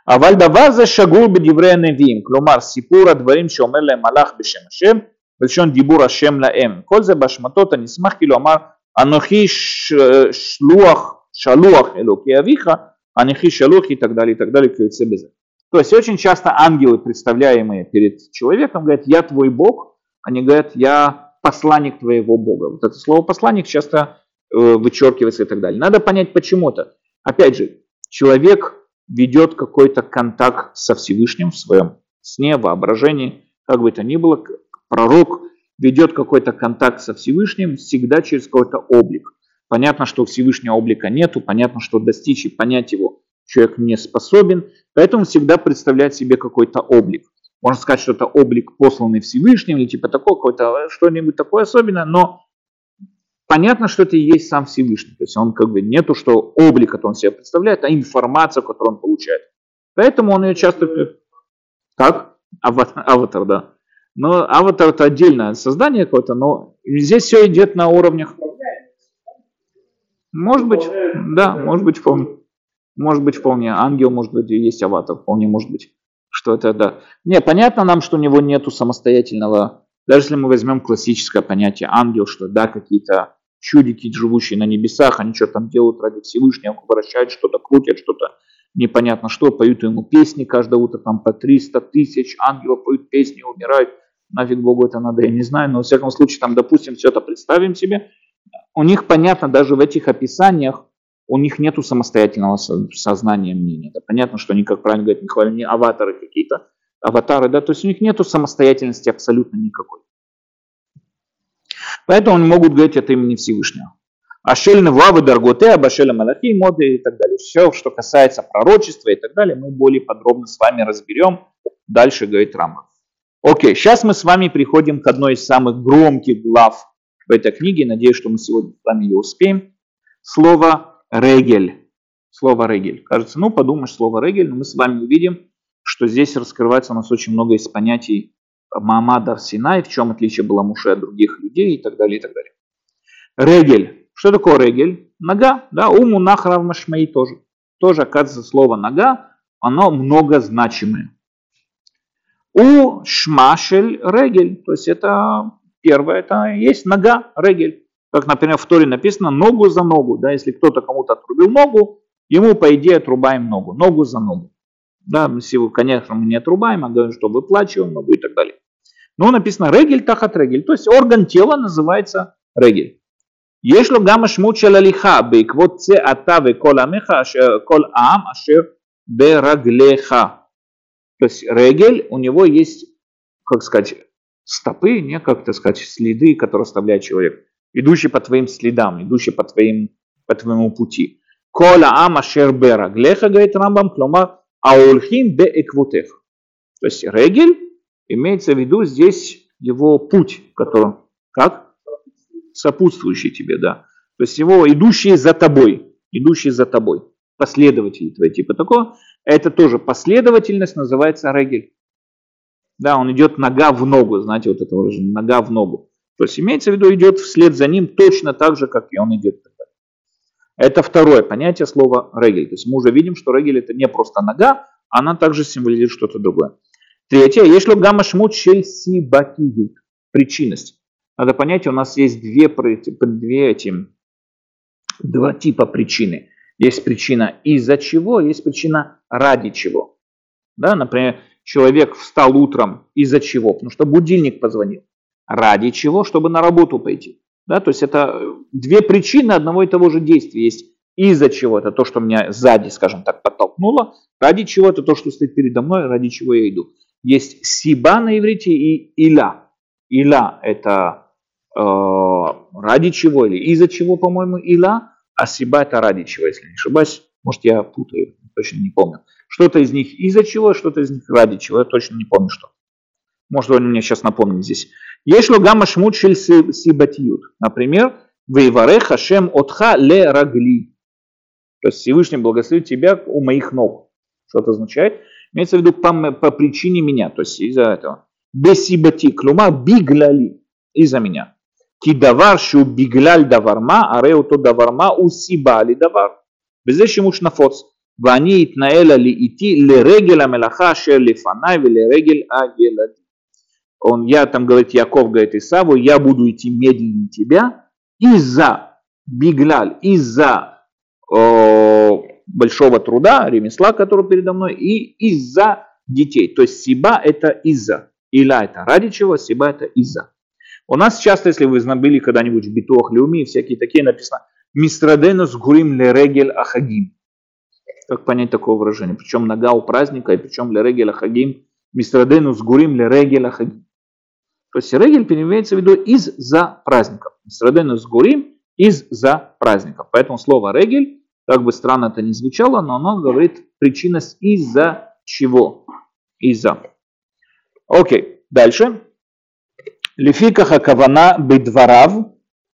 А вальдаваза шагур бедиврея невим, клумар сипура дворим шеомер ле малах бешем ашем, решен дибур ашем лаэм. Коль зе башматота анисмах кило амар анохи шлуах, шалуах элоки авиха, анохи шалух и так далее, и так далее, кюйце безе. То есть очень часто ангелы, представляемые перед человеком, говорят, я твой Бог, они говорят, я посланник твоего Бога. Вот это слово посланник часто э, вычеркивается и так далее. Надо понять почему-то. Опять же, человек ведет какой-то контакт со Всевышним в своем сне, воображении, как бы то ни было, пророк ведет какой-то контакт со Всевышним всегда через какой-то облик. Понятно, что Всевышнего облика нету, понятно, что достичь и понять его человек не способен, поэтому всегда представляет себе какой-то облик. Можно сказать, что это облик посланный Всевышним, или типа такое, какое-то что-нибудь такое особенное, но понятно, что это и есть сам Всевышний. То есть он как бы нету, что облик, который он себе представляет, а информация, которую он получает. Поэтому он ее часто... Как? Аватар, да. Но аватар это отдельное создание какое-то, но здесь все идет на уровнях. Может быть, да, может быть, вполне. Может быть, вполне. Ангел, может быть, есть аватар, вполне может быть, что это, да. Не, понятно нам, что у него нету самостоятельного, даже если мы возьмем классическое понятие ангел, что да, какие-то чудики, живущие на небесах, они что там делают ради Всевышнего, вращают что-то, крутят что-то, непонятно что, поют ему песни каждое утро, там по 300 тысяч ангелов поют песни, умирают, нафиг Богу это надо, я не знаю, но во всяком случае, там, допустим, все это представим себе, у них понятно даже в этих описаниях, у них нет самостоятельного сознания мнения. Да, понятно, что они, как правильно говорят, не, не аватары какие-то, аватары, да, то есть у них нет самостоятельности абсолютно никакой. Поэтому они могут говорить от имени Всевышнего. Ашель Нававы Дарготе, Абашеля Малахи, Моды и так далее. Все, что касается пророчества и так далее, мы более подробно с вами разберем. Дальше говорит Рамбам. Окей, сейчас мы с вами приходим к одной из самых громких глав в этой книге. Надеюсь, что мы сегодня с вами ее успеем. Слово Регель. Слово Регель. Кажется, ну подумаешь, слово Регель, но мы с вами увидим, что здесь раскрывается у нас очень много из понятий Маамада Синай, в чем отличие было Муше от других людей и так далее, и так далее. Регель. Что такое регель? Нога, да, уму нахрав машмаи тоже. Тоже, оказывается, слово нога оно многозначимое. У шмашель регель, то есть это первое, это есть нога, регель. Как, например, в Торе написано ногу за ногу. Да, если кто-то кому-то отрубил ногу, ему, по идее, отрубаем ногу, ногу за ногу. Да, если, конечно, мы не отрубаем, а говорим, что выплачиваем ногу и так далее. Но написано регель тахат регель, то есть орган тела называется регель. יש לו גם משמעות של הליכה בעקבות זה אתה וכל עמך, כל עם אשר ברגליך. То есть регель, у него есть, как сказать, стопы, не как так сказать, следы, которые оставляет человек, идущий по твоим следам, идущий по, твоим, по твоему пути. Кола ам ашер бераглеха, говорит Рамбам, клома аульхим бе эквутех. То есть регель имеется в виду здесь его путь, который, как? сопутствующие тебе, да. То есть его идущие за тобой, идущие за тобой, последователи твои, типа такого. Это тоже последовательность называется регель. Да, он идет нога в ногу, знаете, вот это выражение, нога в ногу. То есть имеется в виду, идет вслед за ним точно так же, как и он идет. Это второе понятие слова регель. То есть мы уже видим, что регель это не просто нога, она также символизирует что-то другое. Третье, если гамма шмут шельси бакиют, причинность. Надо понять, у нас есть две, две эти, два типа причины. Есть причина из-за чего, есть причина ради чего. Да, например, человек встал утром из-за чего? Потому что будильник позвонил. Ради чего? Чтобы на работу пойти. Да, то есть это две причины одного и того же действия. Есть из-за чего, это то, что меня сзади, скажем так, подтолкнуло. Ради чего, это то, что стоит передо мной, ради чего я иду. Есть сиба на иврите и иля. Иля – это Э, ради чего или из-за чего, по-моему, ила, а сиба это ради чего, если не ошибаюсь. Может, я путаю, точно не помню. Что-то из них из-за чего, что-то из них ради чего, я точно не помню, что. Может, он мне сейчас напомнит здесь. Есть гамма шмут шель сибатиют. Например, Вейваре хашем отха ле рагли. То есть Всевышний благословит тебя у моих ног. Что это означает? Имеется в виду по, по причине меня, то есть из-за этого. Бесибати, клума бигляли, из-за меня. כי דבר שהוא בגלל דבר מה, הרי אותו דבר מה הוא סיבה לדבר. וזה שימוש נפוץ. ואני אתנהל איתי לרגל המלאכה אשר לפניי ולרגל הילדים. Он, я там, говорит, Яков говорит Исаву, я буду идти медленнее тебя из-за бигляль, из-за э, большого труда, ремесла, который передо мной, и из-за детей. То есть сиба это из-за. Иля это ради чего, сиба это из-за. У нас часто, если вы были когда-нибудь в битуах Люми, всякие такие написано «Мистраденус гурим лерегель ахагим». Как понять такое выражение? Причем нога у праздника, и причем лерегель ахагим. Мистраденус гурим лерегель ахагим. То есть регель имеется в виду из-за праздников. Средену с гурим из-за праздников. Поэтому слово регель, как бы странно это ни звучало, но оно говорит причина из-за чего. Из-за. Окей, дальше. Лификаха кавана бидварав.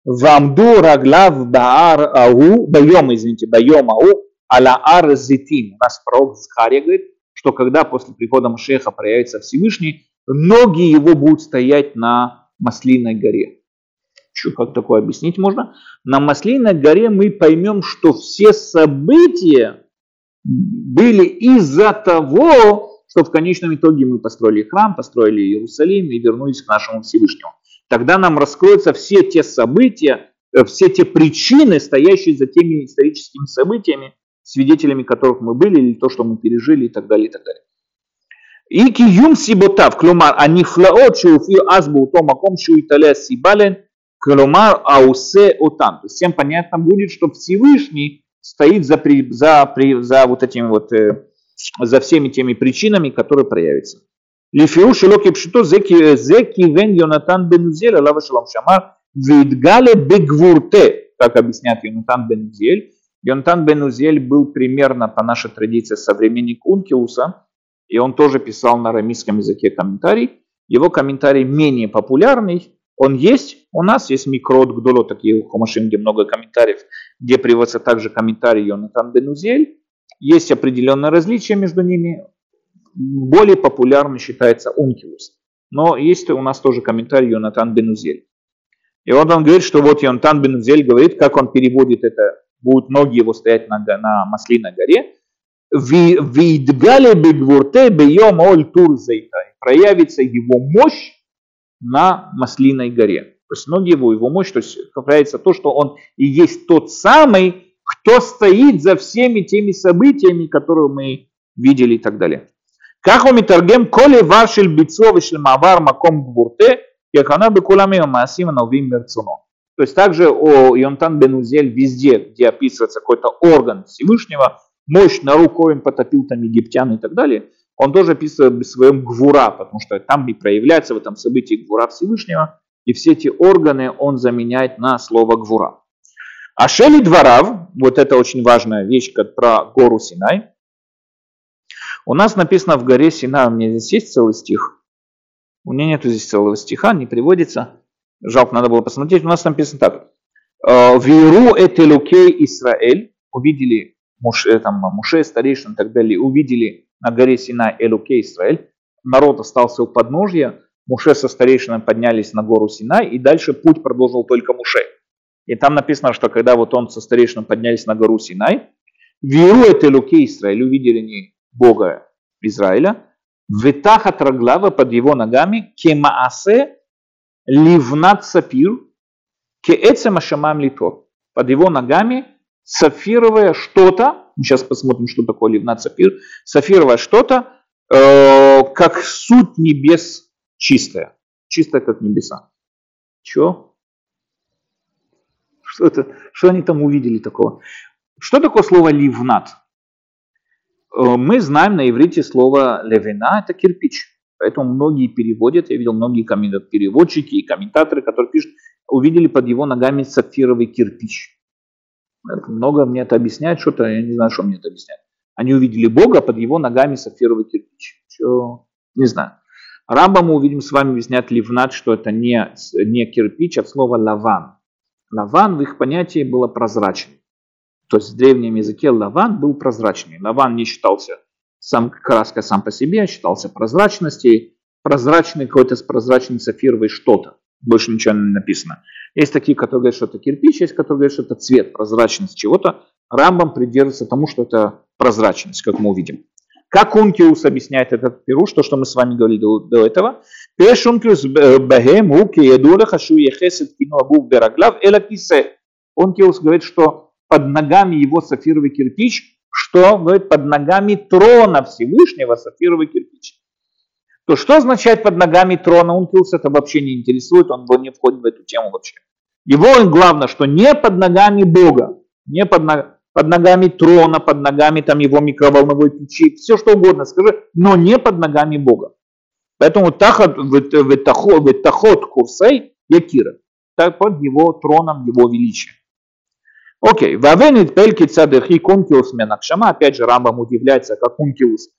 Вамду раглав баар ау. Байом, извините, байом ау. Аля ар зитин. У нас пророк Захария говорит, что когда после прихода Машеха проявится Всевышний, ноги его будут стоять на Маслиной горе. Что, как такое объяснить можно? На Маслиной горе мы поймем, что все события были из-за того, что в конечном итоге мы построили храм, построили Иерусалим и вернулись к нашему Всевышнему. Тогда нам раскроются все те события, э, все те причины, стоящие за теми историческими событиями, свидетелями которых мы были, или то, что мы пережили, и так далее, и так далее. И киюм сиботав, клумар, הנפלאות שהופיעו אז באותו מקום שהוא התעלה הסיבה להן, כלומר העושה אותם. То есть всем понятно будет, что Всевышний стоит за, за, за вот этими вот э, за всеми теми причинами, которые проявятся. לפי שלא כפשוטו זה כיוון יונתן בן עוזיאל עליו השלום שאמר והתגלה בגבורתה, как объясняет Йонатан бен Узель. Йонатан бен Узель был примерно по нашей традиции современник Ункиуса, и он тоже писал на арамейском языке комментарий. Его комментарий менее популярный, он есть, у нас есть микрот Гдоло, такие у Хомашим, где много комментариев, где приводится также комментарий Йонатан бен Узель. Есть определенные различия между ними. Более популярным считается Ункилус. Но есть у нас тоже комментарий Йонатан Бенузель. И вот он говорит, что вот Йонатан Бенузель говорит, как он переводит это, будут ноги его стоять на, на Маслиной горе. Видгали бегвурте бьем оль тур Проявится его мощь на Маслиной горе. То есть ноги его, его мощь, то есть проявится то, что он и есть тот самый, кто стоит за всеми теми событиями, которые мы видели и так далее. Как у Митаргем, коли вашель бицо вишель мавар маком гвурте, как она бы кулами маасима новим мерцуно. То есть также о Йонтан Бенузель везде, где описывается какой-то орган Всевышнего, руку он потопил там египтян и так далее, он тоже описывает в своем гвура, потому что там и проявляется в этом событии гвура Всевышнего, и все эти органы он заменяет на слово гвура. А Шели Дворав, вот это очень важная вещь как про гору Синай, у нас написано в горе Синай, у меня здесь есть целый стих, у меня нету здесь целого стиха, не приводится, жалко, надо было посмотреть, у нас написано так. «Э, Виру этелукей Исраэль, увидели Муше, там, Муше, старейшин и так далее, увидели на горе Синай Элукей Исраэль, народ остался у подножья, Муше со старейшинами поднялись на гору Синай, и дальше путь продолжил только Муше. И там написано, что когда вот он со старейшином поднялись на гору Синай, Виру это Луки Израиль, увидели не Бога Израиля, Ветахат Раглава под его ногами, Кемаасе Ливнат Сапир, Кеэцем Ашамам Литор. Под его ногами сафировое что-то, сейчас посмотрим, что такое Ливнат Сапир, сафировое что-то, э, как суть небес чистая, чистая как небеса. Чего? Что, это, что они там увидели такого? Что такое слово ливнат? Э, мы знаем на иврите слово левина – это кирпич. Поэтому многие переводят, я видел многие переводчики и комментаторы, которые пишут, увидели под его ногами сапфировый кирпич. Много мне это объясняет, что-то, я не знаю, что мне это объясняет. Они увидели Бога под его ногами сапфировый кирпич. Что? Не знаю. Рамба мы увидим с вами объяснять ливнат, что это не, не кирпич, а слово лаван. Лаван в их понятии было прозрачным. То есть в древнем языке лаван был прозрачный. Лаван не считался сам краской сам по себе, а считался прозрачностью. Прозрачный какой-то с прозрачной сапфировой что-то. Больше ничего не написано. Есть такие, которые говорят, что это кирпич, есть которые говорят, что это цвет, прозрачность чего-то. Рамбам придерживается тому, что это прозрачность, как мы увидим. Как Ункиус объясняет этот пируш, то, что мы с вами говорили до, до этого. Пеш Ункиус бахем уки едулаха шу ехесет кину абух бераглав эла кисе. Ункиус говорит, что под ногами его сафировый кирпич, что говорит под ногами трона Всевышнего сафировый кирпич. То что означает под ногами трона? Ункиус это вообще не интересует, он не входит в эту тему вообще. Его главное, что не под ногами Бога, не под ногами под ногами трона, под ногами там его микроволновой печи, все что угодно скажи, но не под ногами Бога. Поэтому тахот, тахот курсей якира, так под его троном, его величия. Окей, вавенит пельки цадехи кункиус менакшама, опять же Рамбам удивляется, как кункиус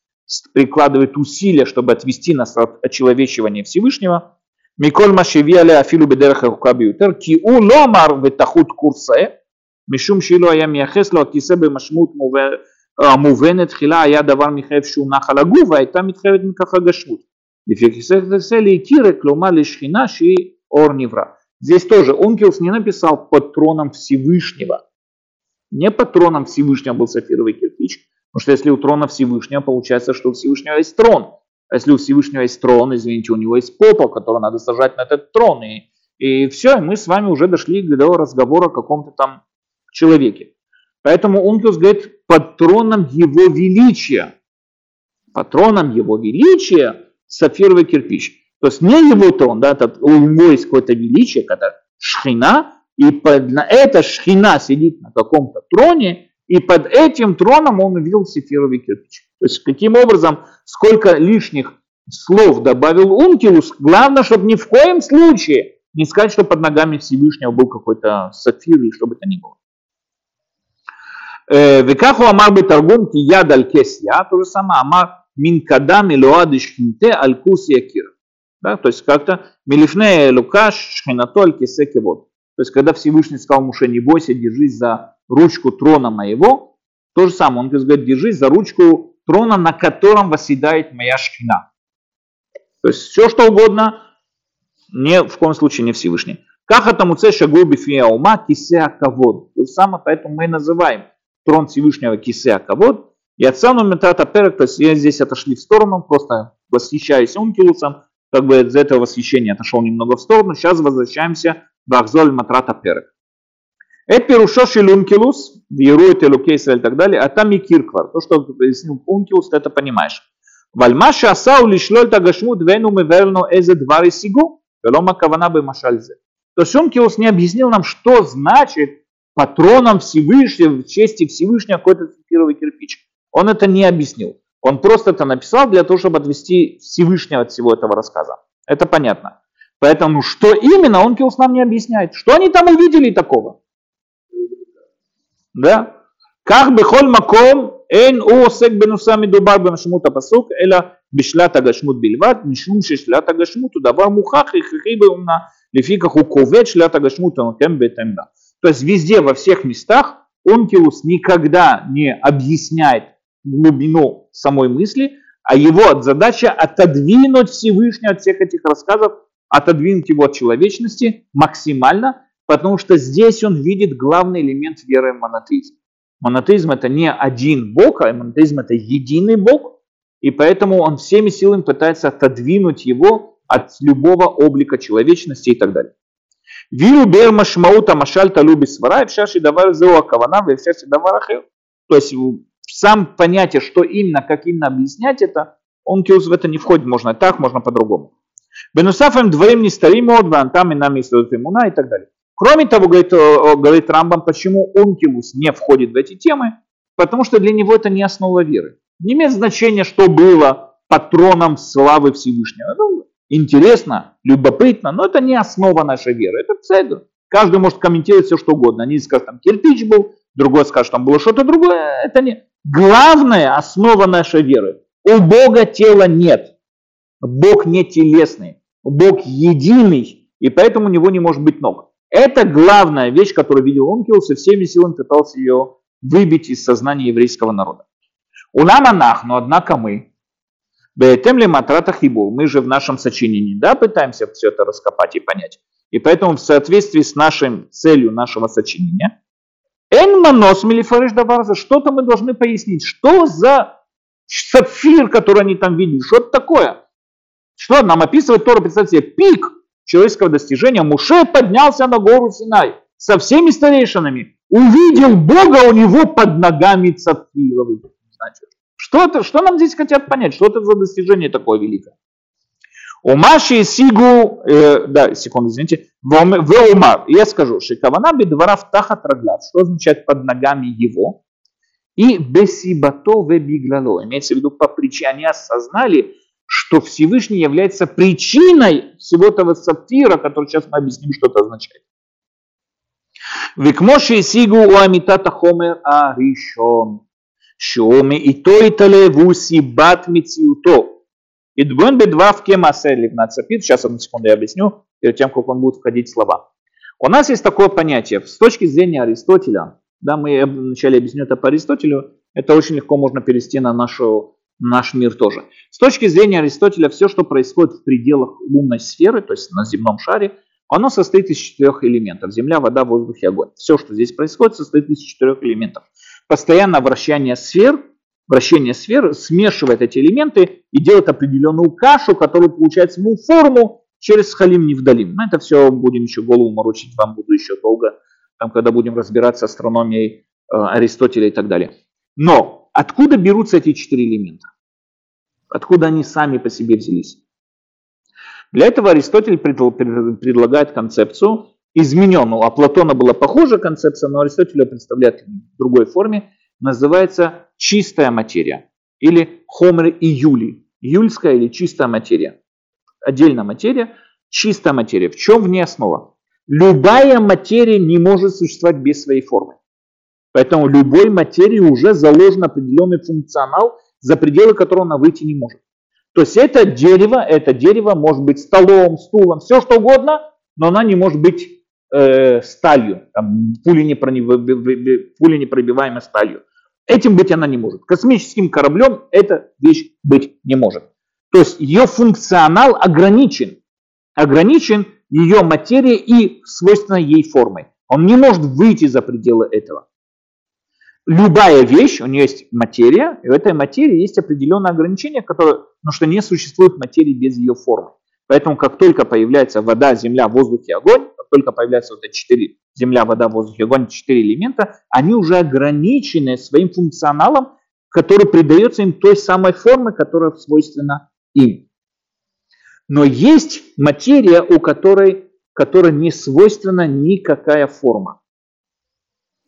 прикладывает усилия, чтобы отвести нас от очеловечивания Всевышнего. Миколь Машевиале Афилу Бедераха Хукабиютер, у Ломар Ветахут Курсае, Мишум Шилу Аям Яхесло, Кисебе Машмут Мувенет а, Хила Ая Давар Михаев Шунах Алагува, и там Митхавет Микафагашмут. И Фекисехтесели Кире Клумали Шхина Ши Ор Нивра. Здесь тоже Онкелс не написал патроном Всевышнего. Не патроном Всевышнего был сапфировый кирпич, Потому что если у трона Всевышнего, получается, что у Всевышнего есть трон. А если у Всевышнего есть трон, извините, у него есть попа, который надо сажать на этот трон. И, и все, и мы с вами уже дошли до разговора о каком-то там человеке. Поэтому Ункиус говорит патроном его величия. Патроном его величия сапфировый кирпич. То есть не его трон, да, это, у него есть какое-то величие, когда шхина, и под, на это шхина сидит на каком-то троне, и под этим троном он увидел сефировый кирпич. То есть каким образом, сколько лишних слов добавил Ункилус, главное, чтобы ни в коем случае не сказать, что под ногами Всевышнего был какой-то сафир или что бы то ни было. Э, Векаху амар бы торгум ки яд аль кесья, то же самое, амар мин кадам и луад ишхинте аль кус якир. Да, то есть как-то милифне лукаш шхинатоль кисеки вот. То есть когда Всевышний сказал Муше, не бойся, держись за ручку трона моего, то же самое, он говорит, держись за ручку трона, на котором восседает моя шхина. То есть все что угодно, не, в коем случае не Всевышний. Как это муце шагу бифия ума кисе кавод. То же самое, поэтому мы и называем трон Всевышнего Кисеа Кавод, И от самого метата перек, то есть я здесь отошли в сторону, просто восхищаюсь ункилусом, как бы из этого восхищения отошел немного в сторону. Сейчас возвращаемся в Ахзоль Матрата Перек. Это пирушо шелункилус, вирует Элуке Исраэль и так далее, а там и кирквар. То, что пояснил ункилус, ты это понимаешь. Вальма шасау лишлоль тагашмут вену меверно эзе двари сигу, велома кавана бы машальзе. То есть ункилус не объяснил нам, что значит патроном Всевышнего, в чести Всевышнего какой-то цепировый кирпич. Он это не объяснил. Он просто это написал для того, чтобы отвести Всевышнего от всего этого рассказа. Это понятно. Поэтому что именно, он Киус нам не объясняет. Что они там увидели такого? Да? Как бы холь маком эн у осек бенуса מדובר במשמעות הפסוק, אלא בשלט הגשמות בלבד, משום ששלט הגשמות הוא דבר מוכח הכרחי באומנה, לפיכך הוא כובד שלט הגשמות ונותן בהתאם לה. То есть везде, во всех местах, Онкилус никогда не объясняет глубину самой мысли, а его задача отодвинуть Всевышнего от всех этих рассказов, отодвинуть его от человечности максимально, потому что здесь он видит главный элемент веры в монотеизм. Монотеизм это не один Бог, а монотеизм это единый Бог, и поэтому он всеми силами пытается отодвинуть его от любого облика человечности и так далее. Вилу бер машмаута машаль талюби свара, и вшаши давар зеуа кавана, и вшаши давар. То есть сам понятие, что именно, как именно объяснять это, он киус в это не входит, можно так, можно по-другому. Бенусафем дворим не старим от там и нами имуна и так далее. Кроме того, говорит, говорит Рамбам, почему Онкилус не входит в эти темы, потому что для него это не основа веры. Не имеет значения, что было патроном славы Всевышнего. Ну, интересно, любопытно, но это не основа нашей веры. Это цедр. Каждый может комментировать все, что угодно. Они скажут, там кирпич был, другой скажет, там было что-то другое. Это не... Главная основа нашей веры. У Бога тела нет. Бог не телесный. Бог единый, и поэтому у него не может быть ног. Это главная вещь, которую видел Онкилус, и всеми силами пытался ее выбить из сознания еврейского народа. У нам анах, но однако мы, Беетем ли матрата хибул, мы же в нашем сочинении, да, пытаемся все это раскопать и понять. И поэтому в соответствии с нашей целью нашего сочинения, Эн манос милифариш даварза, что-то мы должны пояснить, что за сапфир, который они там видели, что это такое? Что нам описывает Тора, представьте себе, пик человеческого достижения. Муше поднялся на гору Синай со всеми старейшинами, увидел Бога у него под ногами сапфировый. Значит, что, это, что нам здесь хотят понять, что это за достижение такое великое? У Маши Сигу, э, да, секунду, извините, в Умар, я скажу, Шикавана бедвара в раглат, что означает под ногами его, и бесибато ве биглало, имеется в виду по причине, они осознали, что Всевышний является причиной всего этого сапфира, который сейчас мы объясним, что это означает. Викмоши Сигу у Амитата Хомер Аришон, Шоме и то и тале вуси бат мициуто, Идбун бедвав кемасе ливнацапит. Сейчас одну секунду я объясню, перед тем, как он будет входить в слова. У нас есть такое понятие, с точки зрения Аристотеля, да, мы вначале объясню это по Аристотелю, это очень легко можно перевести на нашу, наш мир тоже. С точки зрения Аристотеля, все, что происходит в пределах лунной сферы, то есть на земном шаре, оно состоит из четырех элементов. Земля, вода, воздух и огонь. Все, что здесь происходит, состоит из четырех элементов. Постоянное вращение сфер, вращение сферы смешивает эти элементы и делает определенную кашу, которая получает саму форму через халим невдалим. Мы это все будем еще голову морочить, вам буду еще долго, там, когда будем разбираться с астрономией э, Аристотеля и так далее. Но откуда берутся эти четыре элемента? Откуда они сами по себе взялись? Для этого Аристотель предлагает концепцию измененную. А Платона была похожая концепция, но Аристотель ее представляет в другой форме называется чистая материя или хомер июли, июльская или чистая материя. Отдельная материя, чистая материя. В чем в ней основа? Любая материя не может существовать без своей формы. Поэтому любой материи уже заложен определенный функционал, за пределы которого она выйти не может. То есть это дерево, это дерево может быть столом, стулом, все что угодно, но она не может быть э, сталью, там, пуленепробиваемой сталью. Этим быть она не может. Космическим кораблем эта вещь быть не может. То есть ее функционал ограничен. Ограничен ее материя и свойственно ей формой. Он не может выйти за пределы этого. Любая вещь, у нее есть материя, и в этой материи есть определенные ограничения, которые, ну что не существует материи без ее формы. Поэтому как только появляется вода, земля, воздух и огонь, как только появляются вот эти четыре земля, вода, воздух и огонь, четыре элемента, они уже ограничены своим функционалом, который придается им той самой формы, которая свойственна им. Но есть материя, у которой, которой не свойственна никакая форма.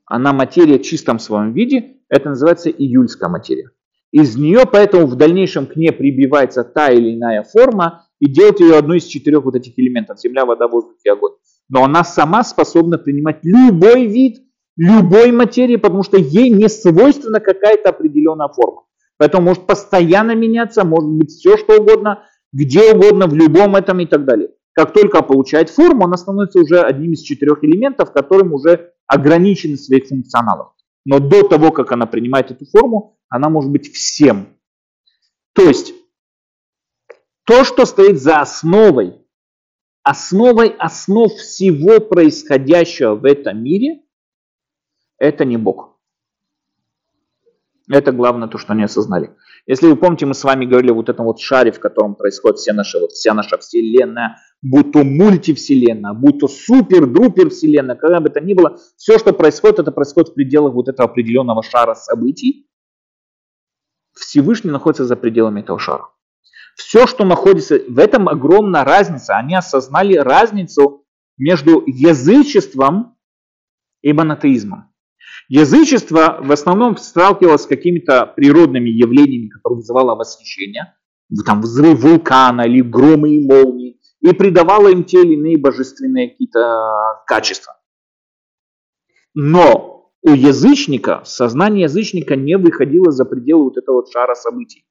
Она материя в чистом своем виде, это называется июльская материя. Из нее поэтому в дальнейшем к ней прибивается та или иная форма и делает ее одной из четырех вот этих элементов, земля, вода, воздух и огонь. Но она сама способна принимать любой вид, любой материи, потому что ей не свойственна какая-то определенная форма. Поэтому может постоянно меняться, может быть все что угодно, где угодно, в любом этом и так далее. Как только получает форму, она становится уже одним из четырех элементов, которым уже ограничены своих функционалов. Но до того, как она принимает эту форму, она может быть всем. То есть, то, что стоит за основой, основой основ всего происходящего в этом мире, это не Бог. Это главное то, что они осознали. Если вы помните, мы с вами говорили вот этом вот шаре, в котором происходит вся наша, вот вся наша вселенная, будь то мультивселенная, будь то супер-друпер вселенная, когда бы это ни было, все, что происходит, это происходит в пределах вот этого определенного шара событий. Всевышний находится за пределами этого шара. Все, что находится, в этом огромная разница. Они осознали разницу между язычеством и монотеизмом. Язычество в основном сталкивалось с какими-то природными явлениями, которые вызывало восхищение, там взрыв вулкана или громы и молнии, и придавало им те или иные божественные какие-то качества. Но у язычника, сознание язычника не выходило за пределы вот этого вот шара событий.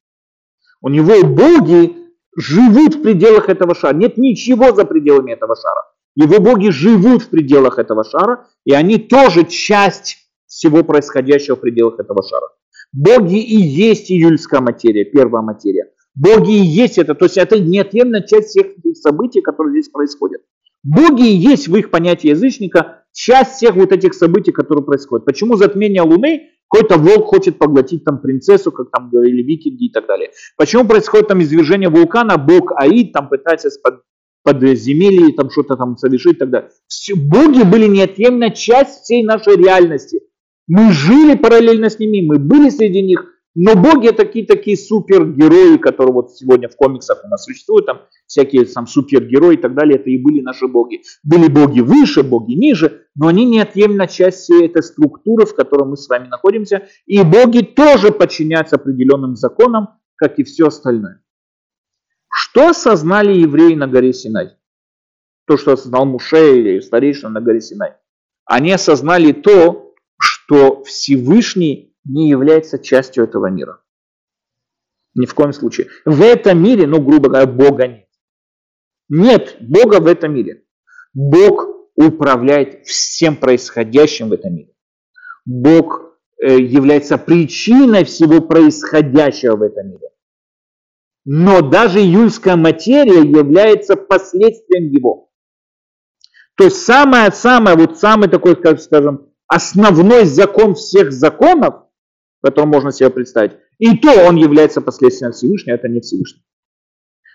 У него боги живут в пределах этого шара. Нет ничего за пределами этого шара. Его боги живут в пределах этого шара, и они тоже часть всего происходящего в пределах этого шара. Боги и есть июльская материя, первая материя. Боги и есть это, то есть это неотъемлемая часть всех этих событий, которые здесь происходят. Боги и есть в их понятии язычника часть всех вот этих событий, которые происходят. Почему затмение Луны? Какой-то волк хочет поглотить там принцессу, как там говорили викинги и так далее. Почему происходит там извержение вулкана? Бог Аид там пытается под, подземелье там что-то там совершить и так далее. Боги были неотъемлемая часть всей нашей реальности. Мы жили параллельно с ними, мы были среди них, но боги это такие такие супергерои, которые вот сегодня в комиксах у нас существуют, там всякие там супергерои и так далее, это и были наши боги. Были боги выше, боги ниже, но они неотъемлемая часть всей этой структуры, в которой мы с вами находимся. И боги тоже подчиняются определенным законам, как и все остальное. Что осознали евреи на горе Синай? То, что осознал Муше или старейшина на горе Синай. Они осознали то, что Всевышний не является частью этого мира. Ни в коем случае. В этом мире, ну, грубо говоря, Бога нет. Нет Бога в этом мире. Бог управляет всем происходящим в этом мире. Бог э, является причиной всего происходящего в этом мире. Но даже июльская материя является последствием его. То есть самое-самое, вот самый такой, скажем, основной закон всех законов, который можно себе представить, и то он является последствием Всевышнего, это не Всевышний.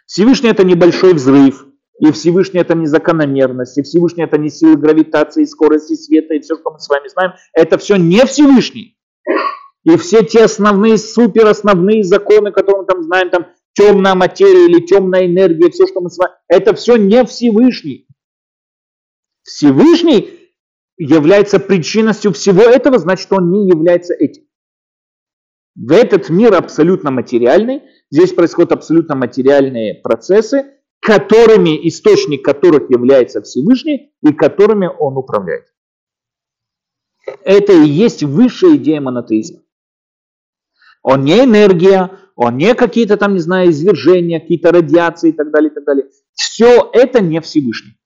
Всевышний это небольшой взрыв, и Всевышний это не закономерность, и Всевышний это не силы гравитации, скорости света, и все, что мы с вами знаем, это все не Всевышний. И все те основные, супер основные законы, которые мы там знаем, там темная материя или темная энергия, все, что мы с вами, это все не Всевышний. Всевышний является причинностью всего этого, значит, он не является этим. В этот мир абсолютно материальный, здесь происходят абсолютно материальные процессы, которыми, источник которых является Всевышний и которыми он управляет. Это и есть высшая идея монотеизма. Он не энергия, он не какие-то там, не знаю, извержения, какие-то радиации и так далее, и так далее. Все это не Всевышний.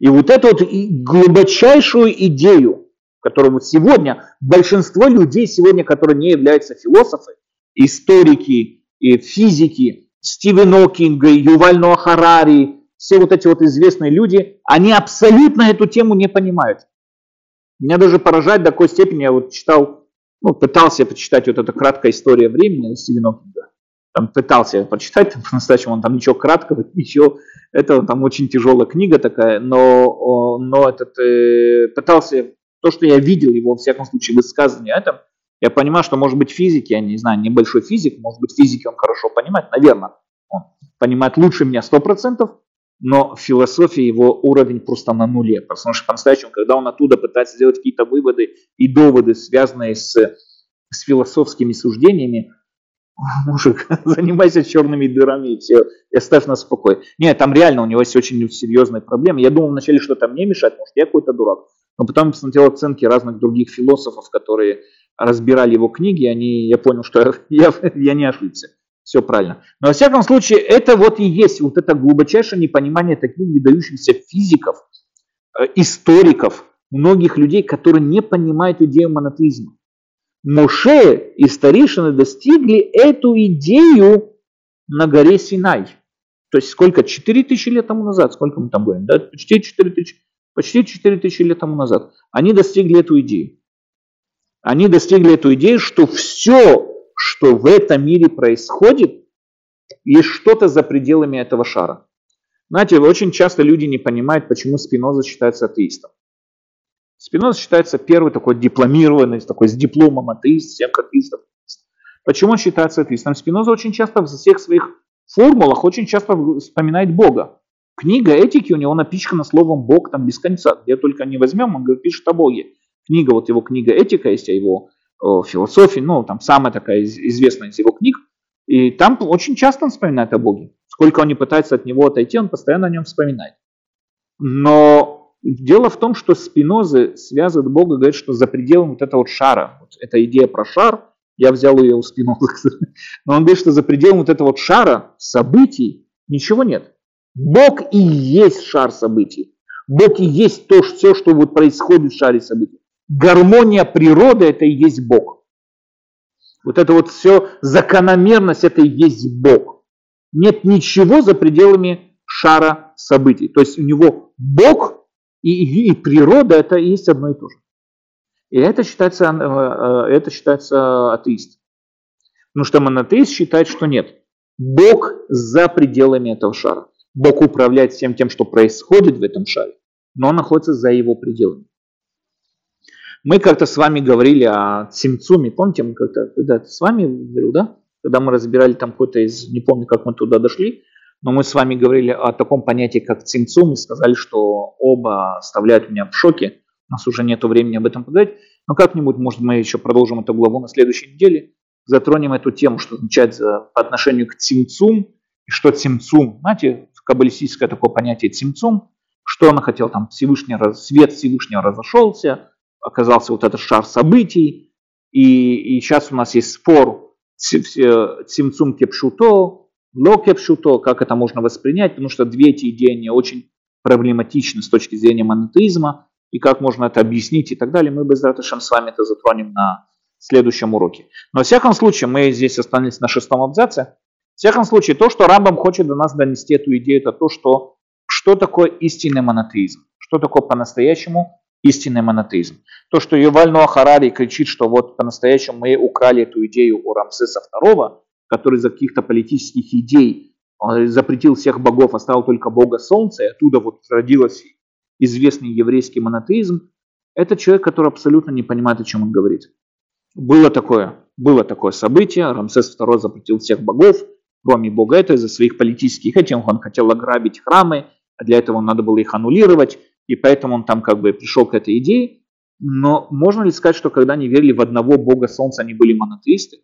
И вот эту вот глубочайшую идею, которую сегодня большинство людей сегодня, которые не являются философы, историки, физики, Стивен Окинг, Юваль Ноа Харари, все вот эти вот известные люди, они абсолютно эту тему не понимают. Меня даже поражает до такой степени, я вот читал ну, пытался почитать вот эта краткая история времени Стивена Хокинга. Там пытался почитать, там, по-настоящему он там ничего краткого, ничего, это там очень тяжелая книга такая, но, но этот, э, пытался, то, что я видел его, во всяком случае, высказывание этом, я понимаю, что, может быть, физики, я не знаю, небольшой физик, может быть, физики он хорошо понимает, наверное, он понимает лучше меня 100%, но в философии его уровень просто на нуле, потому что по-настоящему, когда он оттуда пытается сделать какие-то выводы и доводы, связанные с, с философскими суждениями, мужик, [laughs] занимайся черными дырами и все, и оставь нас в покое. Нет, там реально у него есть очень серьезные проблемы. Я думал вначале, что там мне мешать, может, я какой-то дурак. Но потом посмотрел оценки разных других философов, которые разбирали его книги, они, я понял, что [laughs] я, я не ошибся. Все правильно. Но во всяком случае, это вот и есть вот это глубочайшее непонимание таких выдающихся физиков, э, историков, многих людей, которые не понимают идею монотеизма. Моше и старейшины достигли эту идею на горе Синай. То есть сколько? 4 тысячи лет тому назад, сколько мы там говорим? Да? Почти 4 тысячи, почти 4 тысячи лет тому назад. Они достигли эту идею. Они достигли эту идею, что все, что в этом мире происходит, есть что-то за пределами этого шара. Знаете, очень часто люди не понимают, почему Спиноза считается атеистом. Спиноза считается первый такой дипломированный, такой с дипломом атеист, всех атеистов. Почему он считается атеистом? Спиноза очень часто в всех своих формулах очень часто вспоминает Бога. Книга этики у него напичкана словом Бог там без конца. Где только не возьмем, он говорит, пишет о Боге. Книга, вот его книга этика есть, а его о, философии, ну там самая такая известная из его книг. И там очень часто он вспоминает о Боге. Сколько он не пытается от него отойти, он постоянно о нем вспоминает. Но Дело в том, что Спинозы связывают Бога, говорят, что за пределом вот этого вот шара, вот эта идея про шар, я взял ее у Спинозы, [laughs] но он говорит, что за пределом вот этого вот шара событий ничего нет. Бог и есть шар событий. Бог и есть то, все, что вот происходит в шаре событий. Гармония природы – это и есть Бог. Вот это вот все, закономерность – это и есть Бог. Нет ничего за пределами шара событий. То есть у него Бог и, и природа это и есть одно и то же. И это считается, э, э, это считается атеист. Потому что монотеист считает, что нет. Бог за пределами этого шара. Бог управляет всем тем, что происходит в этом шаре, но он находится за его пределами. Мы как-то с вами говорили о Цимцуме, помните, мы как-то когда с вами говорил, да? Когда мы разбирали там какой-то из, не помню, как мы туда дошли, но мы с вами говорили о таком понятии, как цинцум, и сказали, что оба оставляют меня в шоке. У нас уже нет времени об этом поговорить. Но как-нибудь, может, мы еще продолжим эту главу на следующей неделе. Затронем эту тему, что означает по отношению к цимцум. И что цимцум? Знаете, каббалистическое такое понятие цимцум. Что она хотела там? Всевышний, свет Всевышнего разошелся, оказался вот этот шар событий. И, и сейчас у нас есть спор цимцум кепшуто, Локепшуто, как это можно воспринять, потому что две эти идеи, очень проблематичны с точки зрения монотеизма, и как можно это объяснить и так далее, мы без Раташем с вами это затронем на следующем уроке. Но в всяком случае, мы здесь останемся на шестом абзаце. В всяком случае, то, что Рамбам хочет до нас донести эту идею, это то, что, что такое истинный монотеизм, что такое по-настоящему истинный монотеизм. То, что Юваль Харари кричит, что вот по-настоящему мы украли эту идею у Рамсеса II, который из-за каких-то политических идей запретил всех богов, оставил только бога солнца, и оттуда вот родился известный еврейский монотеизм, это человек, который абсолютно не понимает, о чем он говорит. Было такое, было такое событие, Рамсес II запретил всех богов, кроме бога это из-за своих политических этим он хотел ограбить храмы, а для этого надо было их аннулировать, и поэтому он там как бы пришел к этой идее. Но можно ли сказать, что когда они верили в одного бога солнца, они были монотеисты?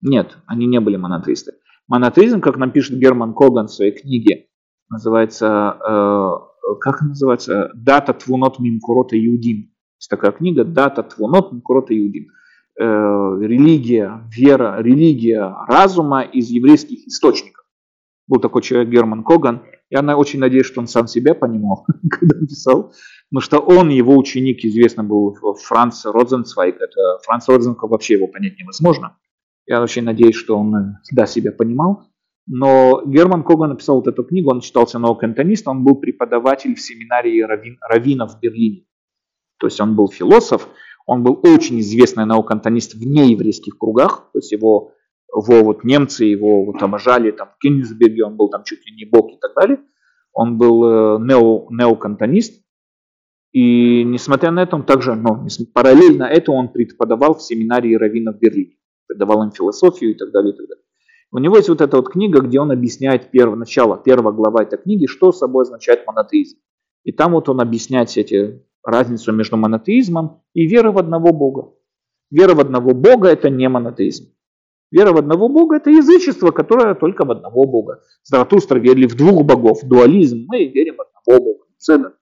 Нет, они не были монотеисты. Монотеизм, как нам пишет Герман Коган в своей книге, называется, э, как называется, «Дата твунот мимкурота иудим». Есть такая книга «Дата твунот мимкурота иудим». Э, религия, вера, религия разума из еврейских источников. Был такой человек Герман Коган. Я очень надеюсь, что он сам себя понимал, [laughs] когда писал. Потому что он, его ученик, известно был Франц Родзенцвайк. Это Франц Родзенцвайк вообще его понять невозможно. Я очень надеюсь, что он всегда себя понимал. Но Герман Коган написал вот эту книгу, он считался неокантонистом, он был преподаватель в семинарии раввин, раввинов в Берлине. То есть он был философ, Он был очень известный наукантонист в нееврейских кругах, то есть его, его вот немцы его вот обожали, там в Кенигсберге он был там чуть ли не бог и так далее. Он был э, нео, неокантонист, и несмотря на это, он также, ну, параллельно этому он преподавал в семинарии раввинов в Берлине, преподавал им философию и так далее, и так далее. У него есть вот эта вот книга, где он объясняет первое начало, первая глава этой книги, что собой означает монотеизм. И там вот он объясняет эти разницу между монотеизмом и верой в одного Бога. Вера в одного Бога – это не монотеизм. Вера в одного Бога – это язычество, которое только в одного Бога. Заратустра верили в двух богов. Дуализм – мы верим в одного Бога. Цена.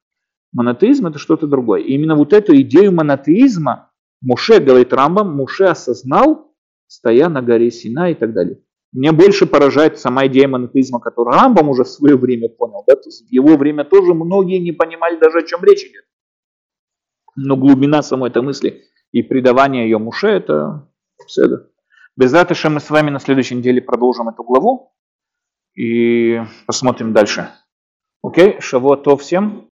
Монотеизм – это что-то другое. И именно вот эту идею монотеизма Муше, говорит Рамбам, Муше осознал, стоя на горе Сина и так далее. Мне больше поражает сама идея монотеизма, которую Рамбам уже в свое время понял. Да? То есть в его время тоже многие не понимали даже, о чем речь идет. Но глубина самой этой мысли и предавание ее Муше – это седа. Без этого мы с вами на следующей неделе продолжим эту главу и посмотрим дальше. Окей, шаво то всем.